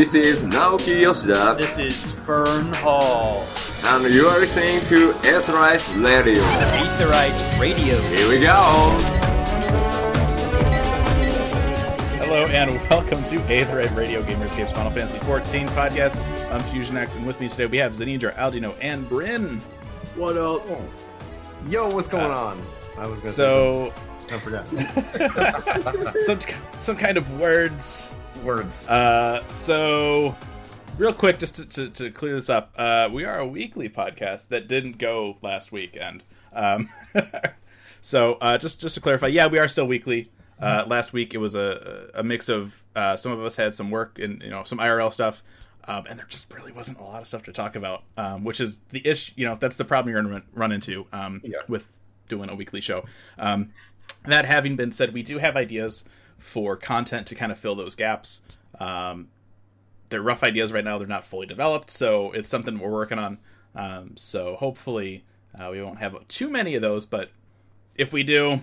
This is Naoki Yoshida, This is Fern Hall. and you are listening to S-Life Radio. Aetheryte Radio. Here we go! Hello and welcome to Aetheryte Radio Gamerescape's Final Fantasy XIV podcast. I'm Fusion X, and with me today we have Zanidra, Aldino, and Bryn. What up? Oh. Yo, what's going uh, on? I was gonna So, say something. I forgot. some some kind of words. Words. Uh, so, real quick, just to, to, to clear this up, uh, we are a weekly podcast that didn't go last weekend. Um, so, uh, just just to clarify, yeah, we are still weekly. Uh, last week it was a, a mix of uh, some of us had some work and you know some IRL stuff, um, and there just really wasn't a lot of stuff to talk about, um, which is the issue. You know, that's the problem you're going to run, run into um, Yeah. with doing a weekly show. Um, that having been said, we do have ideas for content to kind of fill those gaps. Um, they're rough ideas right now; they're not fully developed, so it's something we're working on. Um, so hopefully, uh, we won't have too many of those, but if we do,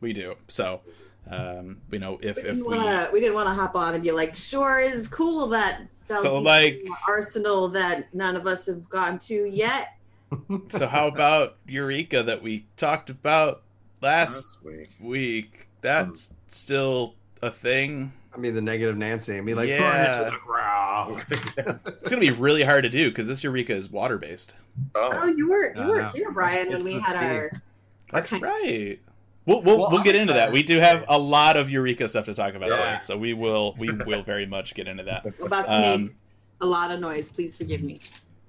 we do. So, um, you know, if we if didn't we wanna we didn't want to hop on and be like, sure is cool that So, like- arsenal that none of us have gotten to yet. so how about Eureka that we talked about last Last week. week? That's still a thing. I mean, the negative Nancy. I mean, like, burn Yeah. it to the ground. It's gonna be really hard to do because this Eureka is water based. Oh, Oh, you were you were know. here, Brian, It's when we had steam. our. That's Okay. right. We'll we'll, Well, we'll get into that. We do have a lot of Eureka stuff to talk about Yeah. today, so we will we will very much get into that. We're about to Um, make a lot of noise. Please forgive me.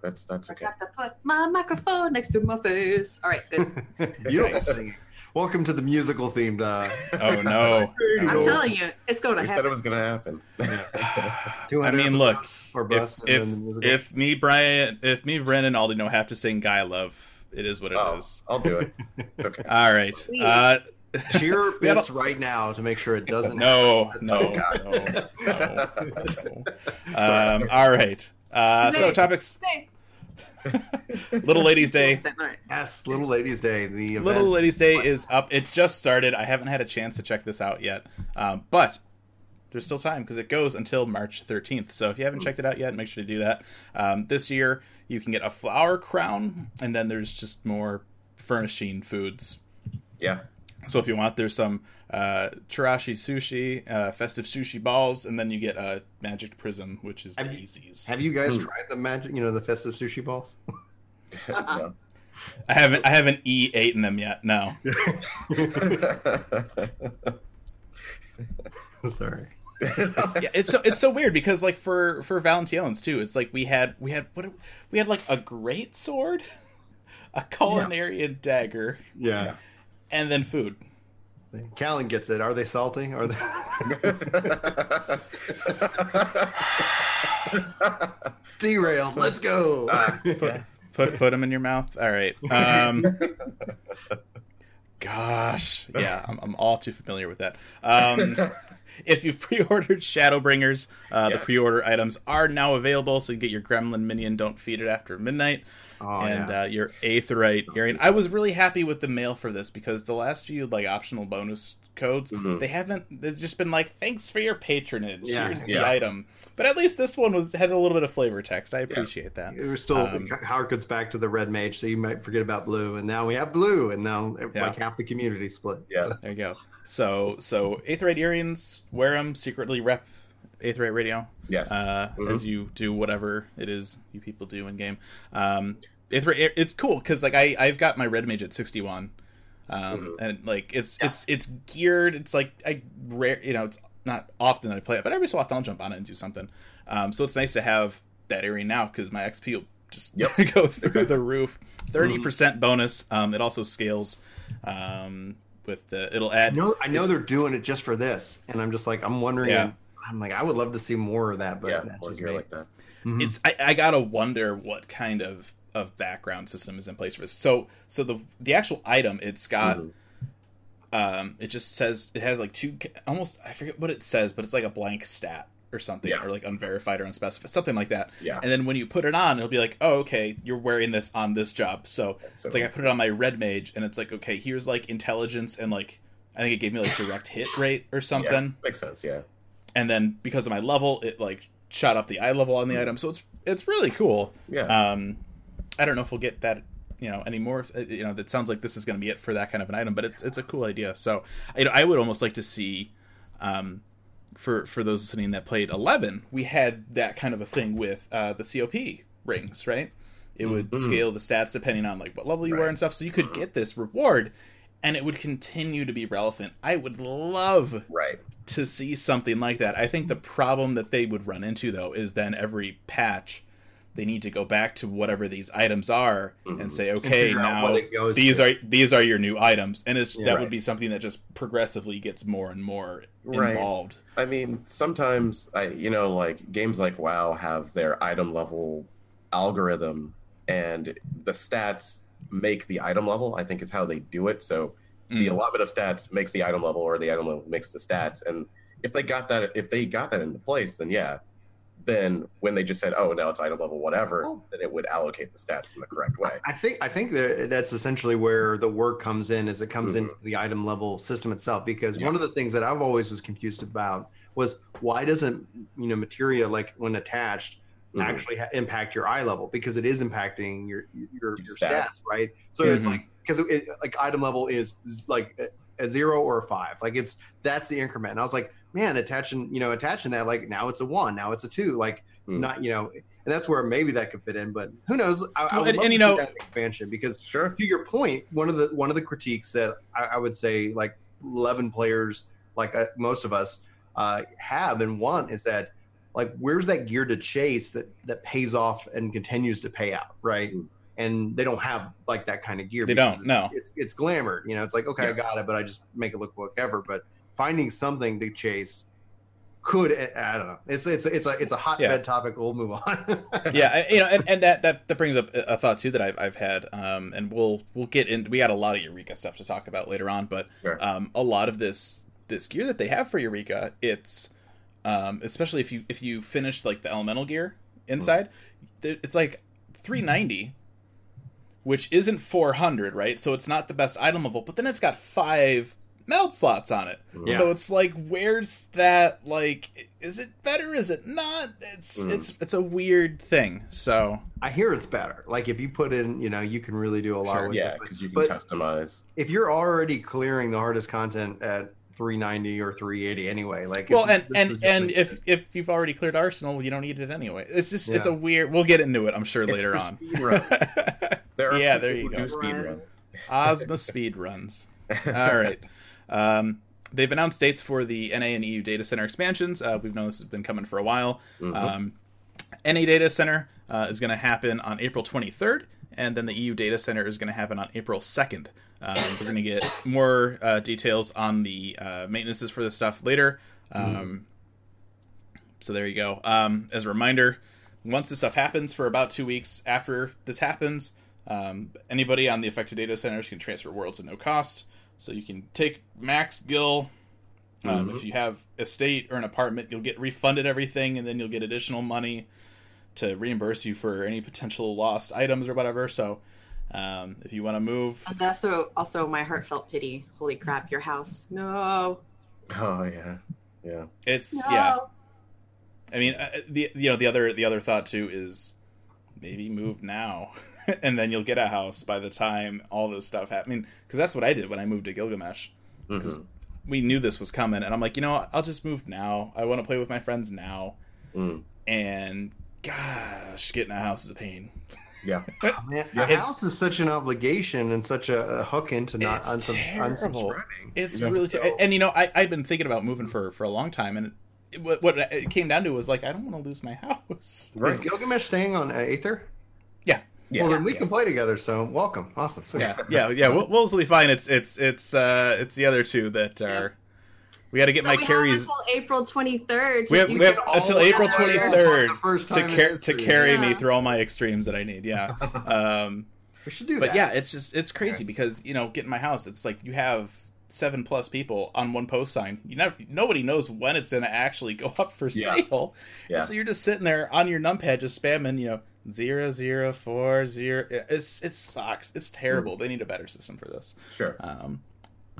that's that's I okay. to put my microphone next to my face. All right, good. you don't Nice. sing. Welcome to the musical themed. Uh, Oh no! I'm telling you, it's going to We said it happen. was gonna happen. I mean, look, for If if, the if me Brian if me Brennan and Aldino have to sing Guy Love, it is what it is. oh, I'll do it. It's okay. All right. Please. Uh, cheer We bits right now to make sure it doesn't. no, no, no, no, no. Um, all right. Uh, so topics: Say- Little Ladies Day. All right. Yes, Little Ladies Day. The event. Little Ladies Day is up. It just started. I haven't had a chance to check this out yet, um, but there's still time because it goes until March 13th. So if you haven't checked it out yet, make sure to do that. Um, this year, you can get a flower crown, and then there's just more furnishing foods. Yeah. So if you want, there's some uh, chirashi sushi, uh, festive sushi balls, and then you get a magic prism, which is Have you- daisies. Have you guys Hmm. tried the magic? You know, the festive sushi balls. I haven't I haven't e eaten them yet. No. Sorry. yeah, it's so it's so weird because like for for Valentione's too, it's like we had we had what we had like a great sword, a culinarian dagger, Yeah. And then food. Callan gets it. Are they salty? Are they? Derailed. Let's go. Put put them in your mouth. All right. Um, gosh, yeah, I'm, I'm all too familiar with that. Um, if you've pre-ordered Shadowbringers, uh, the pre-order items are now available. So you get your Gremlin minion. Don't feed it after midnight. Oh, and yeah. uh, your Aetheryte earring. I was really happy with the mail for this because the last few like optional bonus codes Mhm. they haven't. They've just been like, thanks for your patronage. Yeah. Here's the item. But at least this one was had a little bit of flavor text. I appreciate that. it was still um, harkens back to the red mage, so you might forget about blue, and now we have blue, and now Yeah. like half the community split. Yeah. So- There you go. So so Aetheryte earrings, wear them secretly. Rep Aetheryte Radio yes. uh, Mhm. as you do whatever it is you people do in game. Um, Aetheryte, it's cool because like I I've got my red mage at sixty one. Um, Mhm. and like it's it's it's geared. It's like I rare, you know, it's not often that I play it, but every so often I'll jump on it and do something. Um, so it's nice to have that area now because my XP will just Yep. go through the roof. Thirty percent bonus. Um, it also scales. Um, with the it'll add. I know, I know they're doing it just for this, and I'm just like, I'm wondering. Yeah. I'm like, I would love to see more of that, but yeah, that's just me. like that. Mhm. it's I, I gotta wonder what kind of of background system is in place for this. So so the the actual item it's got Mhm. um it just says it has like two almost I forget what it says, but it's like a blank stat or something Yeah. or like unverified or unspecified something like that. Yeah. And then when you put it on, it'll be like, oh okay, you're wearing this on this job. So So it's like I put it on my red mage, and it's like okay, here's like intelligence and like I think it gave me like direct hit rate or something yeah, makes sense. Yeah. And then because of my level it like shot up the eye level on the item. So it's it's really cool. Yeah. Um, I don't know if we'll get that you know anymore. Uh, You know, that sounds like this is going to be it for that kind of an item, but it's it's a cool idea. So you know, I would almost like to see. Um, for for those listening that played 11 we had that kind of a thing with uh, the cop rings right it would scale the stats depending on like what level you were and stuff so you could get this reward and it would continue to be relevant i would love Right. to see something like that i think the problem that they would run into though is then every patch they need to go back to whatever these items are and mm-hmm. say okay now what it goes these to. are these are your new items and it's that would be something that just progressively gets more and more Right. involved I mean, sometimes I, you know, like games like WoW have their item level algorithm, and the stats make the item level. I think it's how they do it. So the Mm. allotment of stats makes the item level, or the item level makes the stats. And if they got that, if they got that into place, then yeah. Then when they just said, "Oh, now it's item level, whatever," Oh. then it would allocate the stats in the correct way. I think I think that that's essentially where the work comes in, is it comes Mhm. into the item level system itself. Because Yeah. one of the things that I've always was confused about was why doesn't you know materia like when attached Mhm. actually ha- impact your eye level because it is impacting your your, your Stat. stats, right? So it's Mhm. like because it, like item level is like a, a zero or a five, like it's that's the increment. And I was like, man, attaching you know attaching that like now it's a one, now it's a two, like Hmm. not you know, and that's where maybe that could fit in, but who knows? I, I Well, would and- love and to you see know- that expansion because Sure. to your point, one of the one of the critiques that I, I would say like eleven players, like uh, most of us, uh, have and want is that like where's that gear to chase that that pays off and continues to pay out, right? Mm. And they don't have like that kind of gear. They don't, no. It's it's glamored, you know. It's like okay, I got it, but I just make it look whatever. But finding something to chase could I don't know. It's it's it's a it's a hotbed Yeah. topic. We'll move on. yeah, you know, and, and that, that that brings up a a thought too that I've I've had, um, and we'll we'll get in. We got a lot of Eureka stuff to talk about later on, but Sure. um, a lot of this this gear that they have for Eureka, it's um, especially if you if you finish like the elemental gear inside, there- it's like three ninety, which isn't four hundred, right? So it's not the best item level, but then it's got five meld slots on it. Yeah. So it's like, where's that? Like, is it better? Is it not? It's Mm. it's it's a weird thing. So I hear it's better. Like if you put in, you know, you can really do a lot Sure, with Yeah, it. because you can But customize. if you're already clearing the hardest content at 390 or 380 anyway, like well, and and and just- if if you've already cleared Arsenal, you don't need it anyway. It's just it's a weird. We'll get into it, I'm sure It's later on. speedruns. There are Yeah, there you go. do speed runs. Osma speed runs. All right. Um, they've announced dates for the NA and EU data center expansions. Uh, we've known this has been coming for a while. Mhm. Um, NA data center uh, is going to happen on April 23rd, and then the EU data center is going to happen on April 2nd. Um, we're going to get more uh, details on the uh, maintenances for this stuff later. Um, So there you go. Um, as a reminder, once this stuff happens for about two weeks after this happens, um, anybody on the affected data centers can transfer worlds at no cost. So you can take max gil. Um, If you have estate or an apartment, you'll get refunded everything, and then you'll get additional money to reimburse you for any potential lost items or whatever. So um, if you want to move, And also, also my heartfelt pity. Holy crap, your house. No. Oh yeah, yeah. it's No. yeah. I mean, uh, the you know the other the other thought too is maybe move now, and then you'll get a house by the time all this stuff happens. I mean, because that's what I did when I moved to Gilgamesh. Because Mhm. we knew this was coming, and I'm like, you know. I'll just move now. I want to play with my friends now, Mm. and gosh, getting a house is a pain. Yeah. Man, a house is such an obligation and such a, a hook into not It's unsub- unsubscribing. It's Yeah. really, ter- So- and you know, I I've been thinking about moving for for a long time, and it, what what it came down to was like, I don't want to lose my house. Right. Is Gilgamesh staying on uh, Aether? Yeah, Yeah. well, then we yeah. can play together. So welcome, awesome. So, yeah, yeah, yeah. We'll, we'll be fine. It's it's it's uh it's the other two that are. We got to get so my we carries. have until April 23rd. To We have, do we have all until April that twenty for third the first to car- to history. carry me through all my extremes that I need. Yeah. Um, we should do but that. yeah, it's just it's crazy because you know getting my house. It's like you have seven plus people on one post sign. You never nobody knows when it's going to actually go up for Yeah. sale. Yeah. So you're just sitting there on your numpad just spamming. You know. Zero zero four zero. It's it sucks. It's terrible. Mm. They need a better system for this. Sure. Um,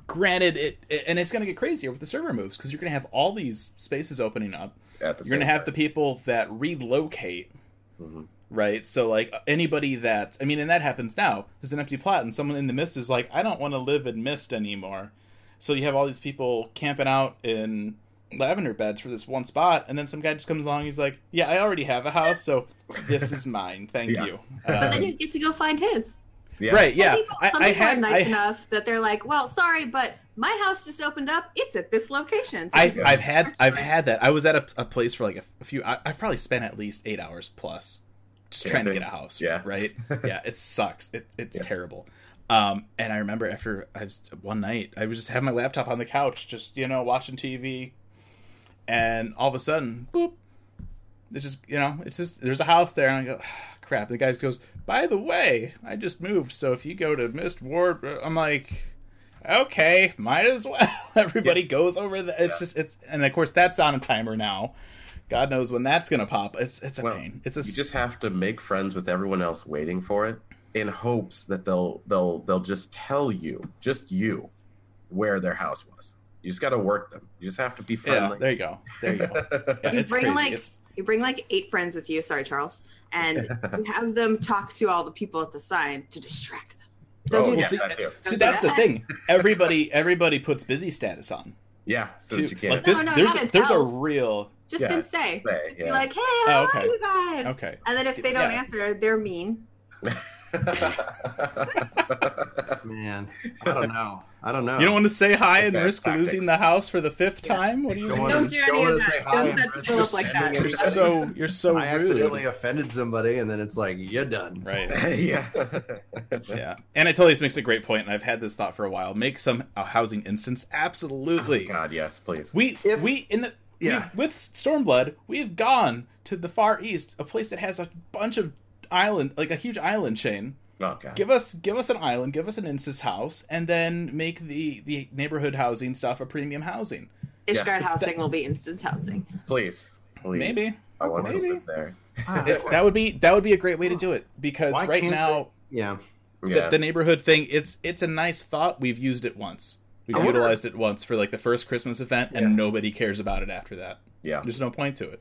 granted, it, it and it's going to get crazier with the server moves because you're going to have all these spaces opening up. At the You're going to have the people that relocate, Mhm. right? So like anybody that I mean, and that happens now. There's an empty plot, and someone in the mist is like, I don't want to live in mist anymore. So you have all these people camping out in lavender beds for this one spot, and then some guy just comes along. He's like, Yeah, I already have a house, so this is mine. Thank Yeah. you. But then Um, you get to go find his. Yeah. Right? Some Yeah, people, I, some I people had are nice I, enough that they're like, "Well, sorry, but my house just opened up. It's at this location." So I've, I've had I've had that. I was at a, a place for like a, a few. I, I've probably spent at least eight hours plus just trying to get a house. Yeah. right. Yeah, it sucks. It, it's Yeah. terrible. Um, and I remember after I was one night, I was just having my laptop on the couch, just you know watching TV, and all of a sudden, boop. It's just you know, it's just there's a house there, and I go, "Ah, crap. The guy goes, by the way, I just moved, so if you go to Mist Ward, I'm like, okay, might as well. Everybody goes over the. It's just it's, and of course that's on a timer now. God knows when that's gonna pop. It's it's a Well, pain. It's a you just have to make friends with everyone else waiting for it in hopes that they'll they'll they'll just tell you just you where their house was you just got to work them you just have to be friendly. yeah. friendly There you go. There you go. Yeah, you it's bring crazy. like It's- you bring like eight friends with you. Sorry, Charles, and you have them talk to all the people at the sign to distract them. Don't oh do yeah that. see- that too. See, that's the thing. Everybody, everybody puts busy status on. yeah so too. you can't Like this, No, no, there's not in there's a real. Just Yeah, didn't say. say, Just be like, "Hey, oh, how Oh, okay. are you guys?" Okay. And then if they don't Yeah. answer, they're mean. Man, I don't know. I don't know. You don't want to say hi and risk tactics. losing the house for the fifth Yeah. time. What do you? Don't do? wanna- Don't do any don't of wanna that. say hi Don't and set risk people up like that. You're so you're so I rude. accidentally offended somebody, and then it's like you're done. Right. yeah Yeah. And Antelius makes a great point, and I've had this thought for a while. Make some a housing instance. Absolutely. Oh, god yes please We If- we in the Yeah. we, with Stormblood, we've gone to the far east, a place that has a bunch of island, like a huge island chain. God Give us give us an island, give us an instance house, and then make the the neighborhood housing stuff a premium housing. Ishgard housing will be instance housing. please please Maybe i want Maybe. to live there ah. It- that would be that would be a great way to do it because Why right now Yeah. yeah the, the neighborhood thing it's it's a nice thought. We've used it once. We've I wonder- utilized it once for like the first Christmas event, and Yeah. nobody cares about it after that. yeah There's no point to it.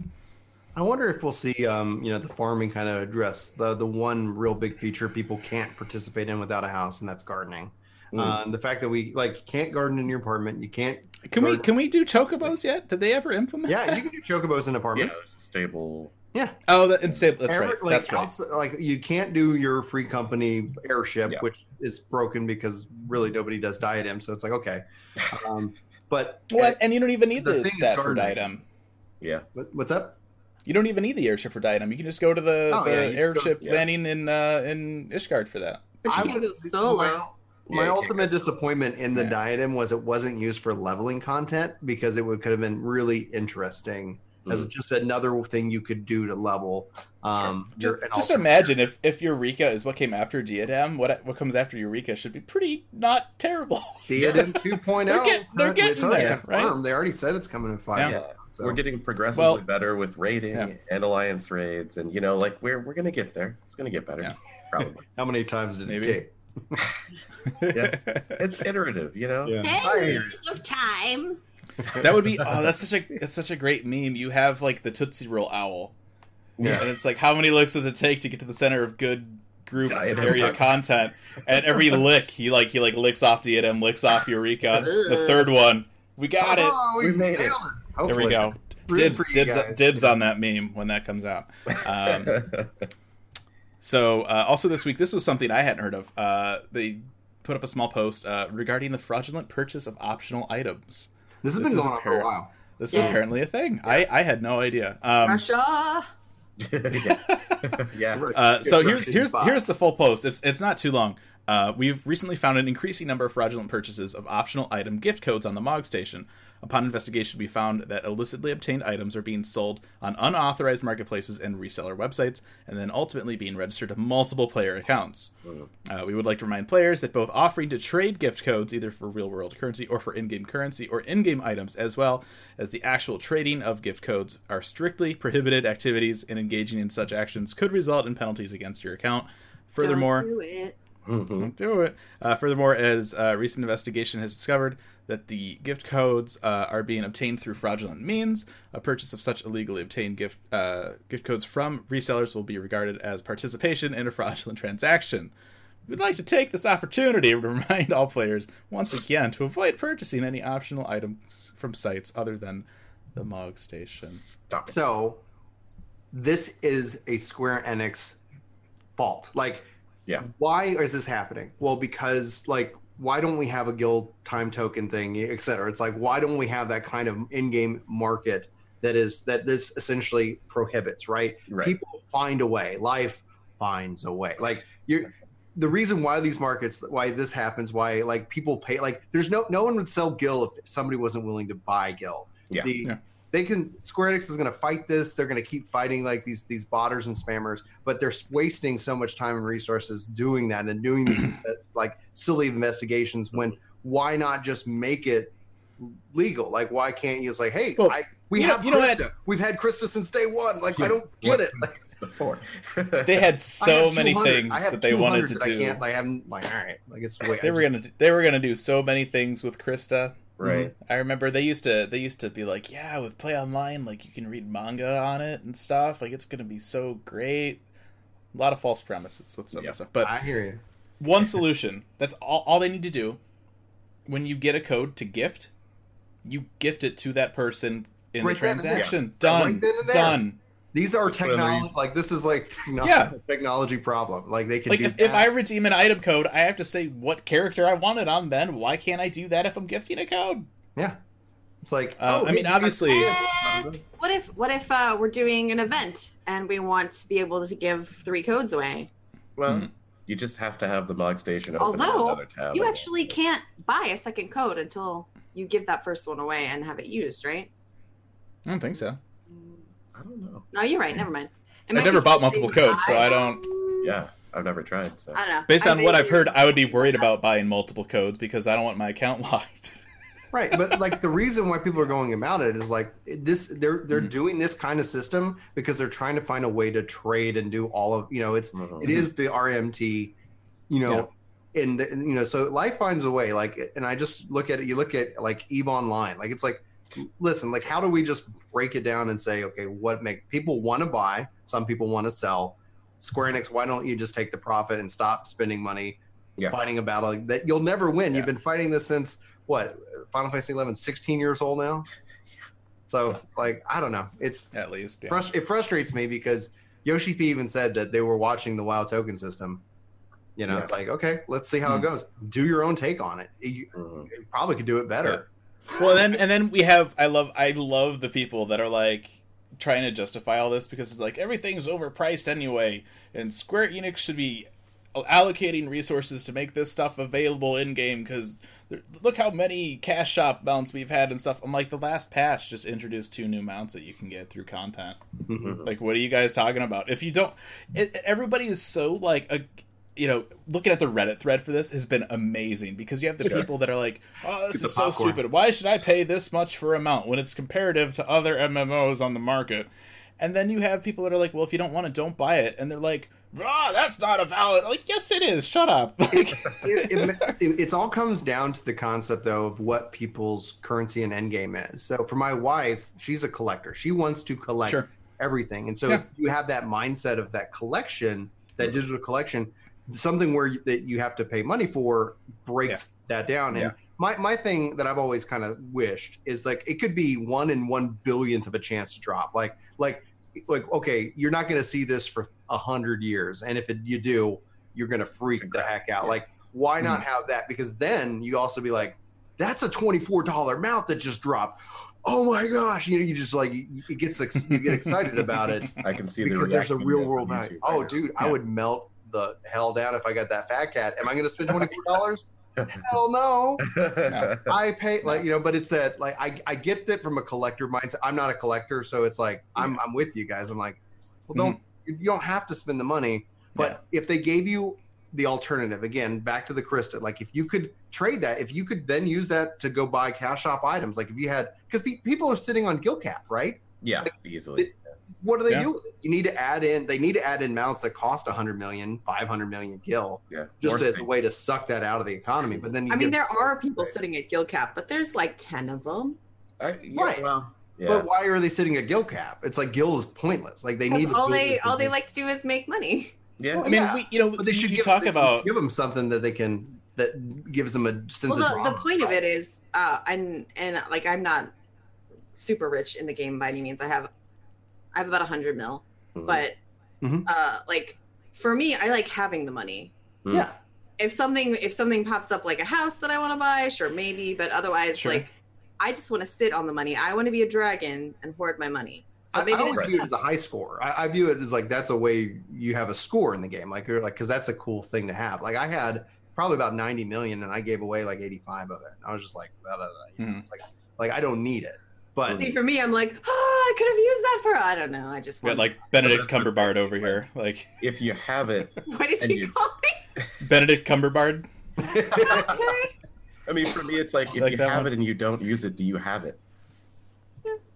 I wonder if we'll see, um, you know, the farming kind of address the the one real big feature people can't participate in without a house, and that's gardening. Mm. Um, the fact that we like can't garden in your apartment, you can't. Can we can we do chocobos yet? Did they ever implement? Yeah, that? you can do chocobos in yeah apartments. stable Yeah, Oh, that, and stable. That's Every- right. Like, That's right. outside- like you can't do your free company airship, Yeah. which is broken because really nobody does diadem. So it's like okay, um, but Well, and you don't even need the the, thing is that for diadem. yeah what- what's up? You don't even need the airship for diadem. You can just go to the, Oh, the yeah, you just go- airship yeah. landing in uh, in Ishgard for that. But you I can't go solo. well, Yeah, My ultimate disappointment in the Yeah. diadem was it wasn't used for leveling content because it would could have been really interesting as Mm. just another thing you could do to level. Um, Just, your- an just imagine if if Eureka is what came after diadem. What what comes after Eureka should be pretty not terrible. diadem 2.0. They're get- they're getting already there, right? They already said it's coming in five. Yeah. Years, so. we're getting progressively Well- better with raiding Yeah. and alliance raids and you know like we're we're gonna get there it's gonna get better Yeah. probably How many times did Maybe. it take? Yeah. it's iterative you know Yeah. Ten years of time. that would be oh that's such a that's such a great meme. You have like the Tootsie Roll owl, Yeah. and it's like how many licks does it take to get to the center of good group Diadem area content. content? And every lick he like he like licks off diadem, licks off Eureka. The third one, we got oh, it. Oh, We made it. Nailed There we go. Rooting Dibs, dibs, dibs on that meme when that comes out. Um, so, uh, also this week, this was something I hadn't heard of. Uh, they put up a small post uh, regarding the fraudulent purchase of optional items. This has This been is going on for a while. This Yeah. is apparently a thing. I, I had no idea. Um, Russia. yeah. yeah. Uh, so here's here's bots. here's the full post. It's it's not too long. Uh, we've recently found an increasing number of fraudulent purchases of optional item gift codes on the Mog Station. Upon investigation, we found that illicitly obtained items are being sold on unauthorized marketplaces and reseller websites, and then ultimately being registered to multiple player accounts. Uh, we would like to remind players that both offering to trade gift codes, either for real world currency or for in game currency or in game items, as well as the actual trading of gift codes, are strictly prohibited activities, and engaging in such actions could result in penalties against your account. Furthermore, Don't do it. Mhm. Don't do it. Uh, furthermore, as uh, recent investigation has discovered that the gift codes uh, are being obtained through fraudulent means, a purchase of such illegally obtained gift uh, gift codes from resellers will be regarded as participation in a fraudulent transaction. We'd like to take this opportunity to remind all players once again to avoid purchasing any optional items from sites other than the Mog Station. Stop. So this is a Square Enix fault. Like, Yeah. why is this happening? Well, because like, why don't we have a gil time token thing, et cetera? It's like, why don't we have that kind of in-game market that is that this essentially prohibits? Right? Right. People find a way. Life finds a way. Like you. The reason why these markets, why this happens, why like people pay, like there's no no one would sell Gil if somebody wasn't willing to buy Gil. Yeah. The, Yeah. They can Square Enix is going to fight this. They're going to keep fighting like these these botters and spammers, but they're wasting so much time and resources doing that and doing these uh, like silly investigations. When why not just make it legal? Like why can't you just like, hey, Well, I, we have know what? Crysta. We've had Crysta since day one. Like I don't get it. Like, Before. They had so many things that they wanted to that I do. can't, like, I haven't like all right. Like it's way They were gonna they were gonna do so many things with Crysta. Mm-hmm. right. I remember they used to they used to be like, yeah, with Play Online, like you can read manga on it and stuff. Like it's gonna be so great. A lot of false premises with some of Yeah. the stuff, but I hear you. one solution. That's all. All they need to do when you get a code to gift, you gift it to that person in Right the then and transaction. Done. Right then and there. Done. These are That's what I'm technology. Like this is like technology, Yeah. technology problem. Like they can Like do if, if. I redeem an item code, I have to say what character I want it on. Then why can't I do that if I'm gifting a code? Yeah. It's like, Uh, oh, I mean, obviously- Eh, what if what if uh, we're doing an event and we want to be able to give three codes away? Well, Mhm. you just have to have the Mog Station open Although tab. you I actually can't buy a second code until you give that first one away and have it used, right? I don't think so. Guess. I don't know. No, you're right. Never mind. It I've never bought multiple codes, so I don't- Yeah, I've never tried. So I don't know. Based I on what I've heard, I would be worried about buying multiple codes because I don't want my account locked. right but like the reason why people are going about it is like this they're they're Mhm. doing this kind of system because they're trying to find a way to trade and do all of you know it's Mhm. it is the rmt you know and, the, you know so life finds a way like and i just look at it you look at like eve online like it's like listen like how do we just break it down and say okay what make people want to buy some people want to sell square enix why don't you just take the profit and stop spending money Yeah. fighting a battle that you'll never win Yeah. you've been fighting this since what final fantasy 11 16 years old now so like i don't know it's At least, yeah. frust- it frustrates me because Yoshi P even said that they were watching the WoW token system. You know, Yeah. it's like, okay, let's see how Hmm. it goes. Do your own take on it. You, Mhm. you probably could do it better. Well, then and then we have I love I love the people that are like trying to justify all this because it's like everything's overpriced anyway, and Square Enix should be allocating resources to make this stuff available in game because look how many cash shop mounts we've had and stuff. I'm like the last patch just introduced two new mounts that you can get through content. Mhm. Like, what are you guys talking about? If you don't, it, everybody is so like a. You know, looking at the Reddit thread for this has been amazing because you have the Sure. people that are like, "Oh, Let's this is the so stupid. Why should I pay this much for a mount when it's comparative to other MMOs on the market?" And then you have people that are like, "Well, if you don't want it, don't buy it." And they're like, "Ah, that's not a valid." Like, yes, it is. Shut up. Like, it, it, it, it's all comes down to the concept though of what people's currency and end game is. So for my wife, she's a collector. She wants to collect Sure. everything, and so Yeah. if you have that mindset of that collection, that digital collection, something where you, that you have to pay money for breaks that down. And Yeah. my my thing that I've always kind of wished is like it could be one in one billionth of a chance to drop. Like like like okay, you're not going to see this for a hundred years, and if it, you do, you're going to freak the heck out. Yeah. Like why not mm-hmm. have that? Because then you also be like, that's a twenty four dollar mount that just dropped. Oh my gosh! You know, you just like it gets you get excited about it I can see the because there's a real world value. Oh, dude, I would melt the hell down if I got that fat cat. Am I going to spend twenty four dollars? hell no. now. I pay like you know, but it's that like I I get that from a collector mindset. I'm not a collector, so it's like I'm I'm with you guys. I'm like, well, mm-hmm. don't you don't have to spend the money, but if they gave you the alternative again, back to the Crysta, like if you could trade that, if you could then use that to go buy cash shop items, like if you had because pe- people are sitting on Gil Cap, right? yeah, easily. What do they Yeah. do? with it? You need to add in. They need to add in mounts that cost 100 million, 500 million gil, Yeah. just More as a way to suck that out of the economy. But then you I mean, there are people sitting at gil cap, but there's like ten of them. I, yeah, Right. well, yeah. But why are they sitting at gil cap? It's like gil is pointless. Like they need all build they all they like to do is make money. yeah. I mean, Yeah. we, you know, But they should you give, talk they about give them something that they can that gives them a sense Well, of the, drama. the point of it is, uh, and and like I'm not super rich in the game by any means. I have I have about a hundred mil, Mhm. but Mhm. uh, like for me, I like having the money. yeah, If something if something pops up like a house that I want to buy, sure maybe, but otherwise, Sure. like I just want to sit on the money. I want to be a dragon and hoard my money. So I, maybe I always view it as a high score. I, I view it as like that's a way you have a score in the game, like you're like because that's a cool thing to have. Like I had probably about 90 million, and I gave away like 85 of it. I was just like, da, da, da. You know, Mhm. it's like like I don't need it, but See, for me, I'm like, oh, I could have used that for I don't know. I just we want got like Benedict Cumberbard over here, like if you have it, what did you you- call me? Benedict Cumberbard. Okay. I mean, for me, it's like if Like you have one? it and you don't use it, do you have it?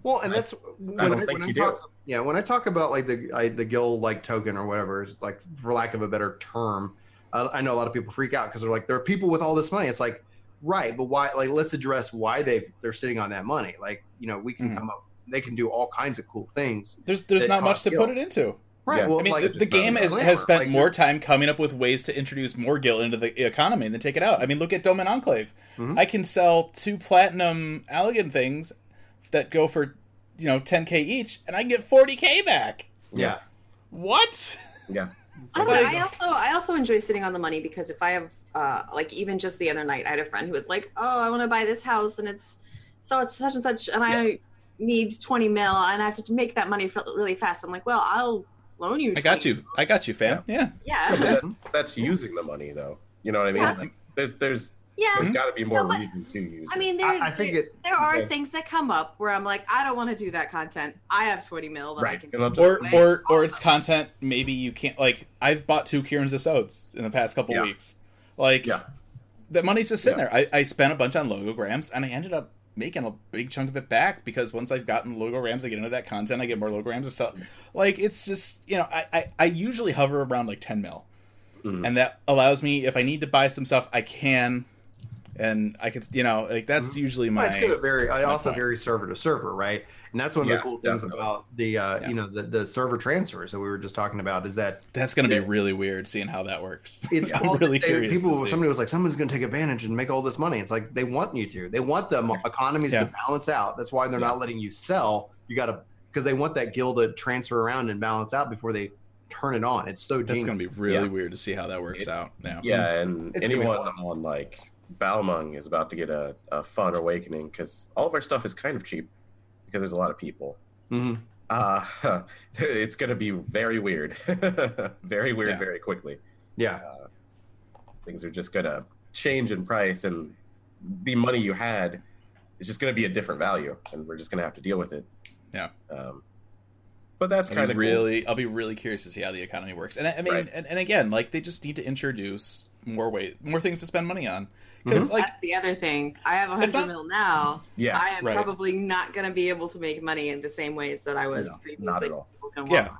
well, and that's when I I, don't when think I you do. talk. Yeah, when I talk about like the I, the gil like token or whatever, is like for lack of a better term, uh, I know a lot of people freak out because they're like there are people with all this money. It's like right, but why? Like let's address why they they're sitting on that money. Like you know we can Mhm. come up. They can do all kinds of cool things. There's there's not much cost to skill. put it into. Right. Yeah. Well, I mean, like, the, the game enough has, spent Like, more time coming up with ways to introduce more gil into the economy than take it out. I mean, look at Doman Enclave. Mhm. I can sell two platinum Allagan things that go for you know 10k each, and I can get 40k back. yeah. What? Yeah. I don't know. I also I also enjoy sitting on the money because if I have uh like even just the other night I had a friend who was like, "Oh, I want to buy this house and it's so it's such and such and I need 20 mil and I have to make that money for really fast." I'm like, "Well, I'll loan you." I got you. I got you, fam. Yeah. Yeah. But that's, that's using the money, though. You know what I mean? Yeah. Like, there's there's yeah. there's got to be more No, but- reason to use. I mean, there, I, I think there, it. there are Okay. things that come up where I'm like, I don't want to do that content. I have 20 mil that I Right. can. And I'll just- Or Way or or it's content maybe you can't like. I've bought two Kieran's Odes in the past couple Yeah. weeks. Like Yeah. the money's just sitting Yeah. there. I, I spent a bunch on logograms and I ended up making a big chunk of it back because once I've gotten logograms, I get into that content, I get more logograms to stuff. Like it's just you know, I, I, I usually hover around like ten mil. Mhm. And that allows me if I need to buy some stuff I can and I could you know, like that's usually my Well, it's going to vary. I also point. vary server to server, right? And that's one of Yeah, the cool things definitely. about the uh, Yeah. you know the, the server transfers that we were just talking about is that that's gonna be really weird seeing how that works. it's I'm all- really they- curious. People, to see. somebody was like, someone's going to take advantage and make all this money. It's like they want you to. They want the economies Yeah. to balance out. That's why they're Yeah. not letting you sell. You got to because they want that gil to transfer around and balance out before they turn it on. It's so That's genius. gonna be really Yeah. weird to see how that works It- out. Yeah. yeah, and It's anyone fun. on like Balmung is about to get a, a fun awakening because all of our stuff is kind of cheap because there's a lot of people. Mhm. Uh, it's going to be very weird, very weird, Yeah. very quickly. Yeah, Things are just going to change in price, and the money you had is just going to be a different value, and we're just going to have to deal with it. Yeah. Um, but that's kind of really, I'll be really curious to see how the economy works. And I, I mean, Right. and, and again, like they just need to introduce more way, more things to spend money on. Mm-hmm. Because like, That's the other thing. I have a 100 not- mil now. Yeah. I am Right. probably not going to be able to make money in the same ways that I was No, previously. not at all. Can Yeah. walk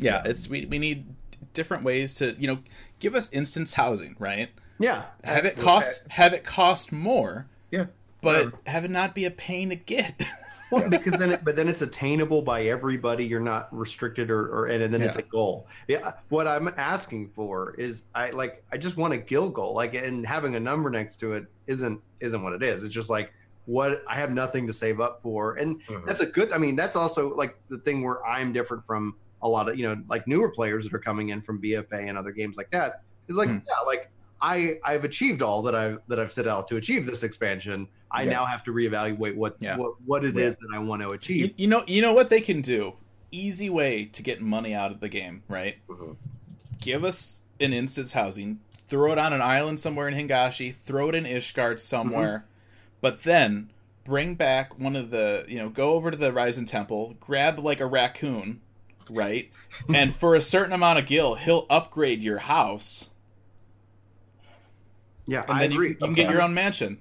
yeah, it's we we need different ways to you know give us instance housing, right? yeah. Have it cost have it cost more, Yeah. but Whatever. have it not be a pain to get. Well, because then, it, but then it's attainable by everybody. You're not restricted, or, or and, then it's a goal. Yeah. What I'm asking for is, I like, I just want a gil goal. Like, and having a number next to it isn't isn't what it is. It's just like what I have nothing to save up for, and Mhm. that's a good. I mean, that's also like the thing where I'm different from a lot of you know like newer players that are coming in from BFA and other games like that. Is like, Hmm. yeah, like I I've achieved all that I've that I've set out to achieve this expansion. I Yeah. now have to reevaluate what Yeah. what, what it Yeah. is that I want to achieve. you know, you know what they can do. Easy way to get money out of the game, right? Mhm. Give us an instance housing, throw it on an island somewhere in Hingashi, throw it in Ishgard somewhere, but then bring back one of the, you know, go over to the Ryzen Temple, grab like a raccoon, right? and for a certain amount of gil, he'll upgrade your house, Yeah, and I then you agree. can, you can get your own mansion.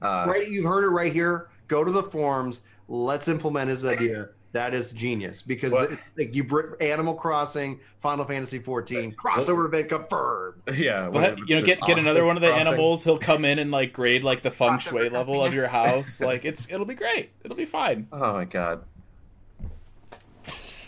Uh, right, you've heard it right here. Go to the forums. Let's implement his idea. that is genius because it's like you br- Animal Crossing, Final Fantasy 14 crossover event confirmed. Yeah, but whatever you know, get get another one of the Crossing. animals. He'll come in and like grade like the feng Crossover shui level of your house. Like it's it'll be great. It'll be fine. Oh my god,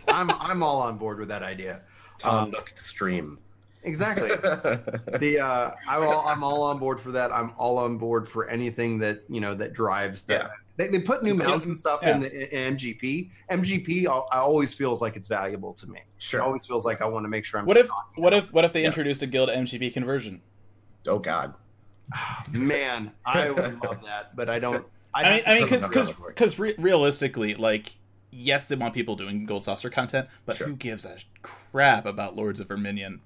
I'm I'm all on board with that idea. Tom Um, Nook Extreme. Exactly. the uh, I'm all I'm all on board for that. I'm all on board for anything that you know that drives that. Yeah. They, they put new mounts and stuff in the in MGP. MGP al- I always feels like it's valuable to me. It sure. always feels like I want to make sure I'm. What if what up. if what if they Yeah. introduced a gil MGP conversion? Oh god. Man, I would love that, but I don't. I mean, I mean, because because because re- realistically, like, yes, they want people doing gold saucer content, but Sure. who gives a crap about Lords of Verminion?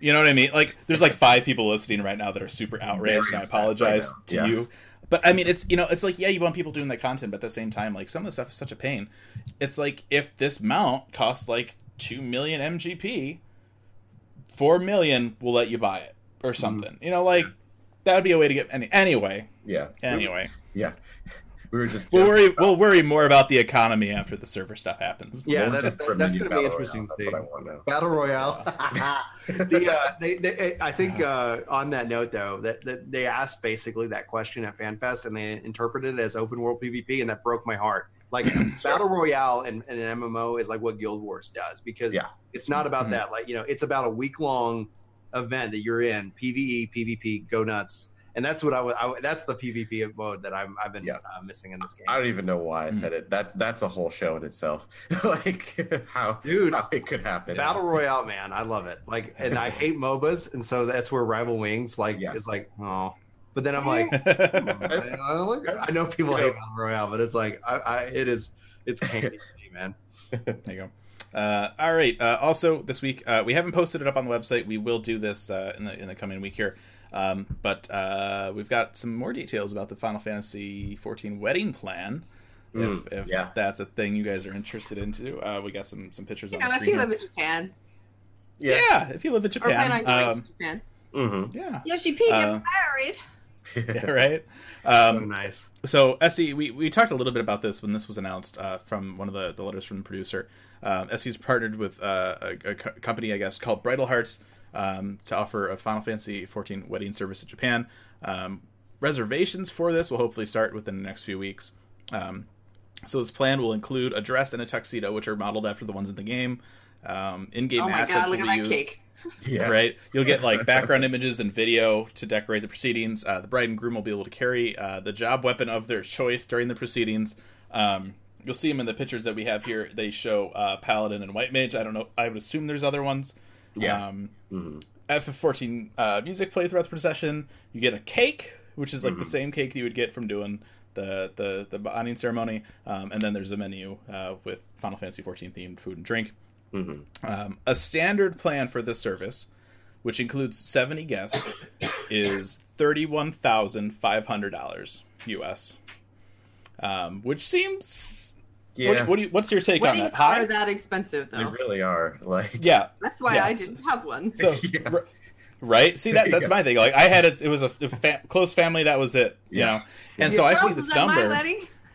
You know what I mean? Like, there's like five people listening right now that are super outraged, and I upset right apologize to Yeah. you. But I mean, it's you know, it's like yeah, you want people doing that content, but at the same time, like some of the stuff is such a pain. It's like if this mount costs like two million MGP, four million will let you buy it or Mm-hmm. something. You know, like that would be a way to get any anyway. Yeah. Anyway. Yeah. We were just. We'll worry. about- We'll worry more about the economy after the server stuff happens. Yeah, We'll that's that, that's going to be interesting. royale. That's see. what I want now. Battle Royale. the, uh, they, they, I think uh, on that note, though, that, that they asked basically that question at FanFest and they interpreted it as open world PvP, and that broke my heart. Like Battle Royale and, and an MMO is like what Guild Wars does because Yeah. it's not about Mhm. that. Like you know, it's about a week long event that you're in PVE, PvP, go nuts, and that's what I would- That's the PvP mode that I'm, I've been Yeah. uh, missing in this game. I don't even know why I said it. That that's a whole show in itself. like how Dude, how it could happen. Battle Royale, man, I love it. Like, and I hate MOBAs, and so that's where Rival Wings like Yes. is like, oh. But then I'm like, I, I look- I know people hate Battle Royale, but it's like, I, I it is, it's candy to me, man. There you go. Uh, all right. Uh, also, this week uh, we haven't posted it up on the website. We will do this uh, in the in the coming week here. Um, but uh, we've got some more details about the Final Fantasy XIV wedding plan. Mm, if if yeah. that's a thing you guys are interested into, uh, we got some some pictures You on know, the if screen. you live in Japan yeah. if you live in or plan on Japan, going um, to Japan, Mm-hmm. yeah, Yoshi P get Uh, married. yeah, right. so Um, nice. so SE, we, we talked a little bit about this when this was announced uh, from one of the, the letters from the producer. Um, SE's partnered with uh, a, a co- company, I guess, called Bridal Hearts um, to offer a Final Fantasy XIV wedding service in Japan. Um, reservations for this will hopefully start within the next few weeks. Um, so this plan will include a dress and a tuxedo, which are modeled after the ones in the game. Um, in-game Oh my assets god, look will at be that used cake. Yeah. right? You'll get like background images and video to decorate the proceedings. Uh, the bride and groom will be able to carry uh, the job weapon of their choice during the proceedings. Um, you'll see them in the pictures that we have here. They show uh, paladin and white mage. I don't know. I would assume there's other ones. Yeah. Um, hmm FF14 uh, music play throughout the procession. You get a cake, which is like the Mhm. same cake you would get from doing the the the bonding ceremony. Um, and then there's a menu uh, with Final Fantasy 14 themed food and drink. hmm Um, a standard plan for this service, which includes 70 guests, is $31,500 US. Um, which seems. Yeah. What, what do you, what's your take on that? High? are that expensive though? they really are. Like Yeah. That's why I didn't have one. So, Yeah. r- right? See, that that's my thing. Like, I had it, it was a, a fa- close family, that was it, you Yeah. know? And so I see Charles this is at my number.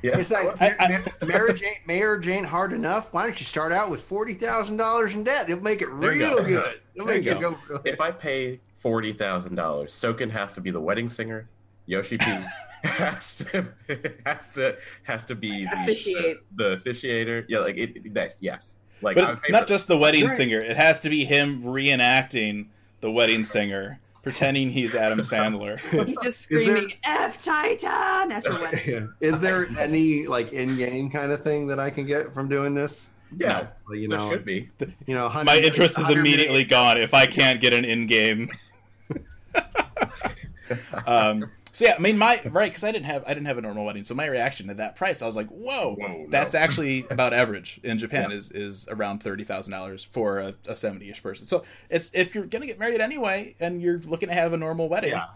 yeah. It's like I- I- Ma- marriage ain't marriage ain't hard enough. Why don't you start out with forty thousand dollars in debt? It'll make it real go. good. It'll There make you it go. go. real- if I pay forty thousand dollars, Soken has to be the wedding singer. Yoshi P has to has to has to be the, Officiate. the, officiator. Yeah, like it. it that's, yes, like But it's not just the wedding Right. singer, it has to be him reenacting the wedding singer, pretending he's Adam Sandler. He's just Is there- screaming "F Titan" at your wedding. Is there any like in-game kind of thing that I can get from doing this? yeah. Like, you there know, should be. you know, My interest is immediately gone if I can't get an in-game. um, so yeah, I mean, my right because I didn't have I didn't have a normal wedding, so my reaction to that price, I was like, "Whoa, Whoa, no. that's actually about average in Japan is is around thirty thousand dollars for a, a seventy-ish person." So it's if you're gonna get married anyway and you're looking to have a normal wedding, Yeah.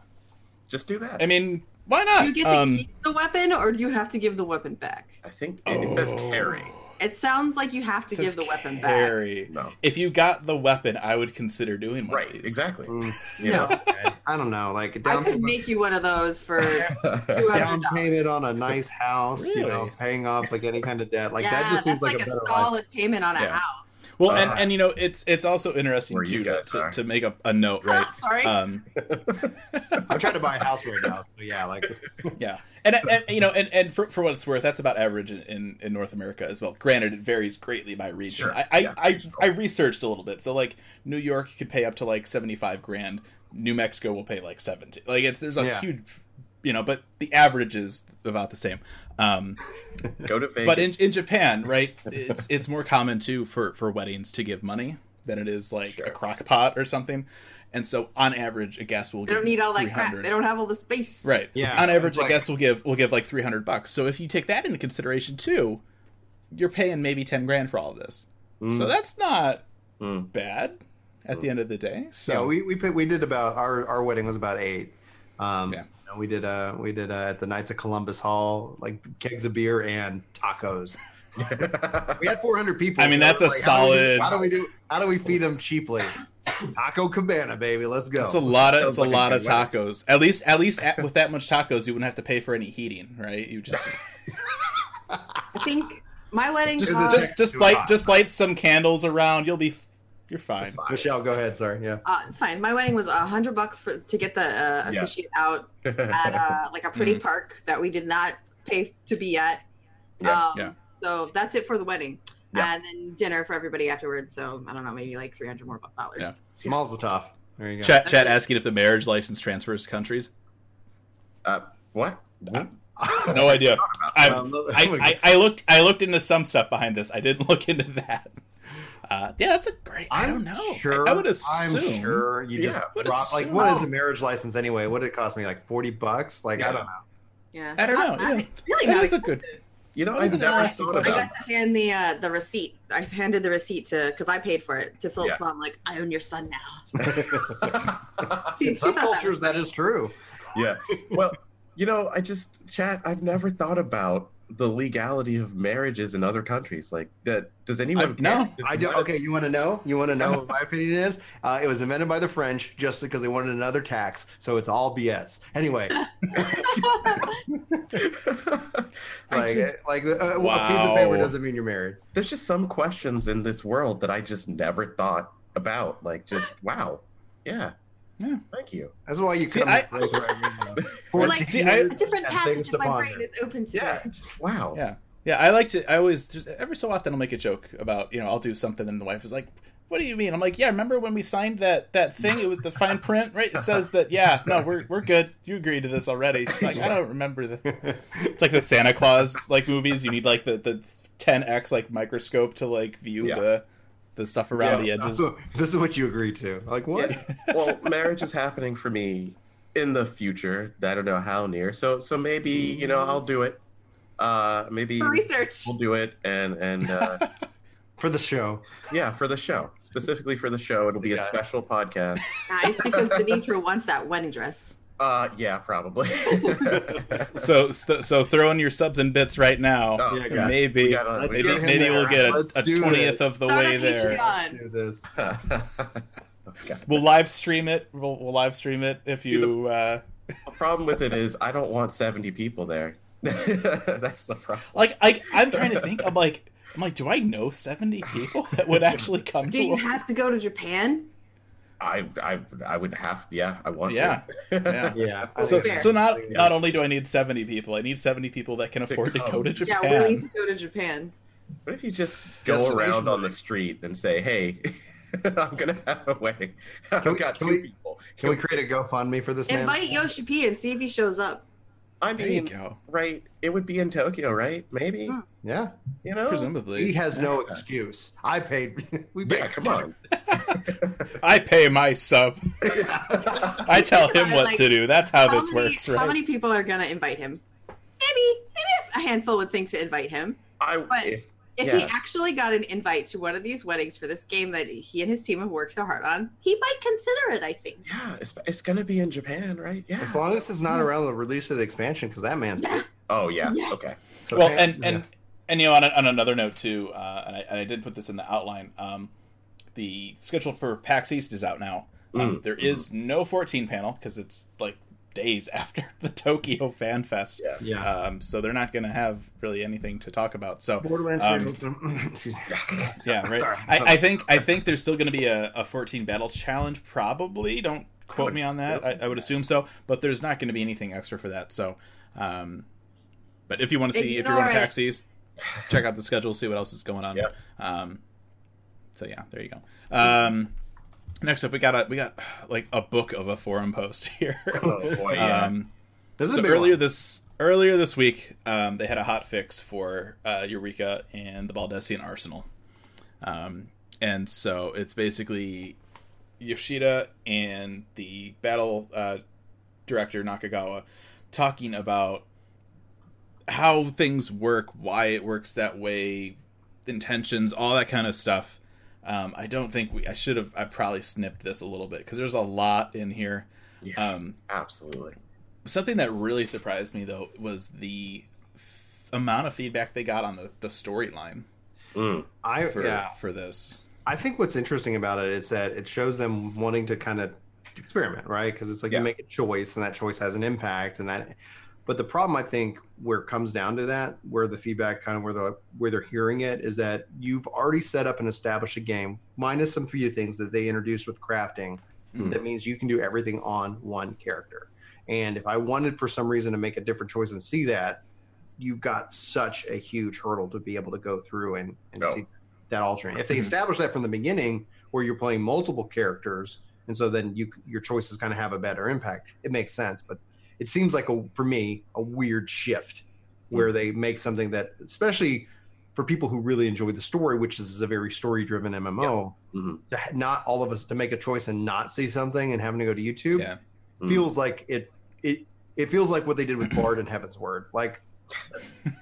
Just do that. I mean, why not? Do you get to Um, keep the weapon, or do you have to give the weapon back? I think it, it says Oh. carry. It sounds like you have to it give the weapon back. carry. No. If you got the weapon, I would consider doing one Right. of these. Exactly. Mm. You know. I don't know, like a I down could payment, make you one of those for two down payment on a nice house, you know, paying off like any kind of debt. Like yeah, that just seems that's like, like, a a better life. solid payment on a Yeah. house. Well, and, Uh, and you know, it's it's also interesting too to, guys to, to make a, a note, right? Sorry. Um, I'm trying to buy a house right now, so yeah, like yeah, and, and you know, and, and for, for what it's worth, that's about average in, in, in North America as well. Granted, it varies greatly by region. Sure. I I, Yeah, I, sure. I researched a little bit, so like New York could pay up to like seventy five grand. New Mexico will pay like seventy. Like it's there's a Yeah. huge, you know, but the average is about the same. Um, Go to Vegas. but in, in Japan, right, it's it's more common too for for weddings to give money than it is like Sure. a crock pot or something. And so, on average, a guest will they give don't need all that crap. They don't have all the space. Right. Yeah, On average, it's a like- guest will give will give like three hundred bucks. So if you take that into consideration too, you're paying maybe ten grand for all of this. Mm. So that's not Mm. bad at the end of the day. So yeah, we we put, we did about our our wedding was about eight. Um, Yeah. You know, we did uh we did uh, at the Knights of Columbus Hall like kegs of beer and tacos. We had 400 people. I mean, so that's a it's how do we- solid- How do we do? How do we feed them cheaply? Taco Cabana, baby. Let's go. it's a lot of it's a like a lot of wedding. tacos. At least at least at, with that much tacos, you wouldn't have to pay for any heating, right? You just I think my wedding just cost, just just light hot. just light some candles around. You'll be you're fine. Michelle, go ahead. Sorry. Yeah. uh, it's fine. My wedding was a hundred bucks for to get the uh, Yeah. officiate out at uh, like a pretty park that we did not pay to be at. Yeah, um, yeah. So that's it for the wedding, Yeah. and then dinner for everybody afterwards. So I don't know, maybe like three hundred more dollars. Small's the tough. There you go. Chat chat asking if the marriage license transfers countries. uh, what? No idea. I, I, I, I looked I looked into some stuff behind this. I didn't look into that. Uh, yeah, that's a great. I don't know. Sure, I, I would assume. I'm sure you just Yeah, would drop like what is a marriage license anyway? What did it cost me? Like forty bucks? Like I don't know. Yeah, I don't It's not know, bad. yeah. It's really That not. is a good. You know, I've never interesting thought I got to hand the uh, the receipt. I handed the receipt to because I paid for it to Philip's Yeah. mom. Like, I own your son now. She, she In some cultures was that funny. is true. yeah. Well, you know, I just chat. I've never thought about the legality of marriages in other countries. Like that. Does anyone? I- no. care? I do. What- Okay, you want to know? You want to know what my opinion is? Uh, it was invented by the French just because they wanted another tax, so it's all BS. Anyway, like, just- like uh, a piece of paper doesn't mean you're married. there's just some questions in this world that I just never thought about. Like, just wow, yeah, Yeah. Thank you. That's why you See, come I- to Aetheryte Radio. Or 14 like See, I- a different passage things of to my ponder. brain is open to Yeah, it. wow. Yeah, yeah. I like to. I always every so often I'll make a joke about you know I'll do something and the wife is like, "What do you mean?" I'm like, "Yeah, remember when we signed that that thing? It was the fine print, right? It says that. Yeah, no, we're we're good. You agreed to this already." It's like I don't remember the. It's like the Santa Claus like movies. You need like the the 10x like microscope to like view Yeah. the the stuff around Yeah. the edges. this is what you agreed to. Like what? Yeah. well, marriage is happening for me in the future. I don't know how near. So so maybe you know I'll do it. Uh, maybe For research. we'll do it and and uh, For the show. yeah for the show specifically for the show. It'll be a special podcast. Nice because Demetra wants that wedding dress. Uh, yeah, probably. So, so so throw in your subs and bits right now. Oh, Yeah, maybe gotta- Let's maybe maybe we'll get a twentieth of the Start way a there. Patreon. Do this. Okay. We'll live stream it. We'll, we'll live stream it if See, you. uh, The problem with it is I don't want seventy people there. That's the problem. like, I, I'm trying to think. I'm like, I'm like, do I know 70 people that would actually come to me? Do to? you a- have to go to Japan? I I I would have yeah I want Yeah. to. Yeah. Yeah. So, so not Yeah. not only do I need 70 people, I need 70 people that can afford to come. go to Japan Yeah, Japan. willing to go to Japan. What if you just go around on the street and say, "Hey, I'm gonna have a wedding. I've we- got two we- people." Can we create a GoFundMe for this man? Invite Yoshi P and see if he shows up. I there you mean, go. right? It would be in Tokyo, right? Maybe. Hmm. Yeah. You know. Presumably, He has no excuse. I paid. We paid. Yeah, come on. I pay my sub. I tell him what Like, to do. That's how, How this many, works, How many people are gonna invite him? Maybe, maybe a handful would think to invite him. I But- if If he actually got an invite to one of these weddings for this game that he and his team have worked so hard on, he might consider it. I think. yeah, it's, it's gonna be in Japan, right? Yeah. As long as it's not around the release of the expansion, because that man's. Yeah. Oh yeah. Yeah. Okay. So well, fans- and and and you know, on, a, on another note too, uh, and, I, and I did put this in the outline. Um, the schedule for PAX East is out now, Um, Mm, there is no 14 panel because it's like days after the Tokyo Fan Fest. Yeah. Yeah. Um, so they're not going to have really anything to talk about. So Borderlands um, 3 Excuse me. yeah, right. Sorry. I, I think I think there's still going to be a, a 14 battle challenge. Probably. Don't quote me on that. I, I would assume so, but there's not going to be anything extra for that. So, um, but if you want to see if you're going to Ignore it. PAX East, check out the schedule, see what else is going on. Yeah. Um, so yeah, there you go. Um, next up, we got a we got like a book of a forum post here. Oh boy, yeah. um, This is a so big earlier one. this earlier this week, um, they had a hot fix for uh, Eureka and the Baldesion Arsenal, um, and so it's basically Yoshida and the battle uh, director Nakagawa talking about how things work, why it works that way, intentions, all that kind of stuff. Um, I don't think we. I should have. I probably snipped this a little bit because there's a lot in here. yeah, Um, absolutely. something that really surprised me though was the f- amount of feedback they got on the, the storyline Mm, I for yeah. for this. I think what's interesting about it is that it shows them wanting to kind of experiment, right? Because it's like Yeah. you make a choice, and that choice has an impact, and that. But the problem, I think, where it comes down to that, where the feedback kind of where the where they're hearing it is that you've already set up and established a game, minus some few things that they introduced with crafting. Mhm. That means you can do everything on one character. And if I wanted for some reason to make a different choice and see that, you've got such a huge hurdle to be able to go through and, and No. see that alternate. If they Mhm. establish that from the beginning, where you're playing multiple characters, and so then you your choices kind of have a better impact, it makes sense. But it seems like a for me a weird shift where they make something that, especially for people who really enjoy the story, which is a very story driven MMO, Mhm. to ha- not all of us to make a choice and not see something and having to go to YouTube Yeah. Mm. feels like it it it feels like what they did with Bard and Heavensward. Like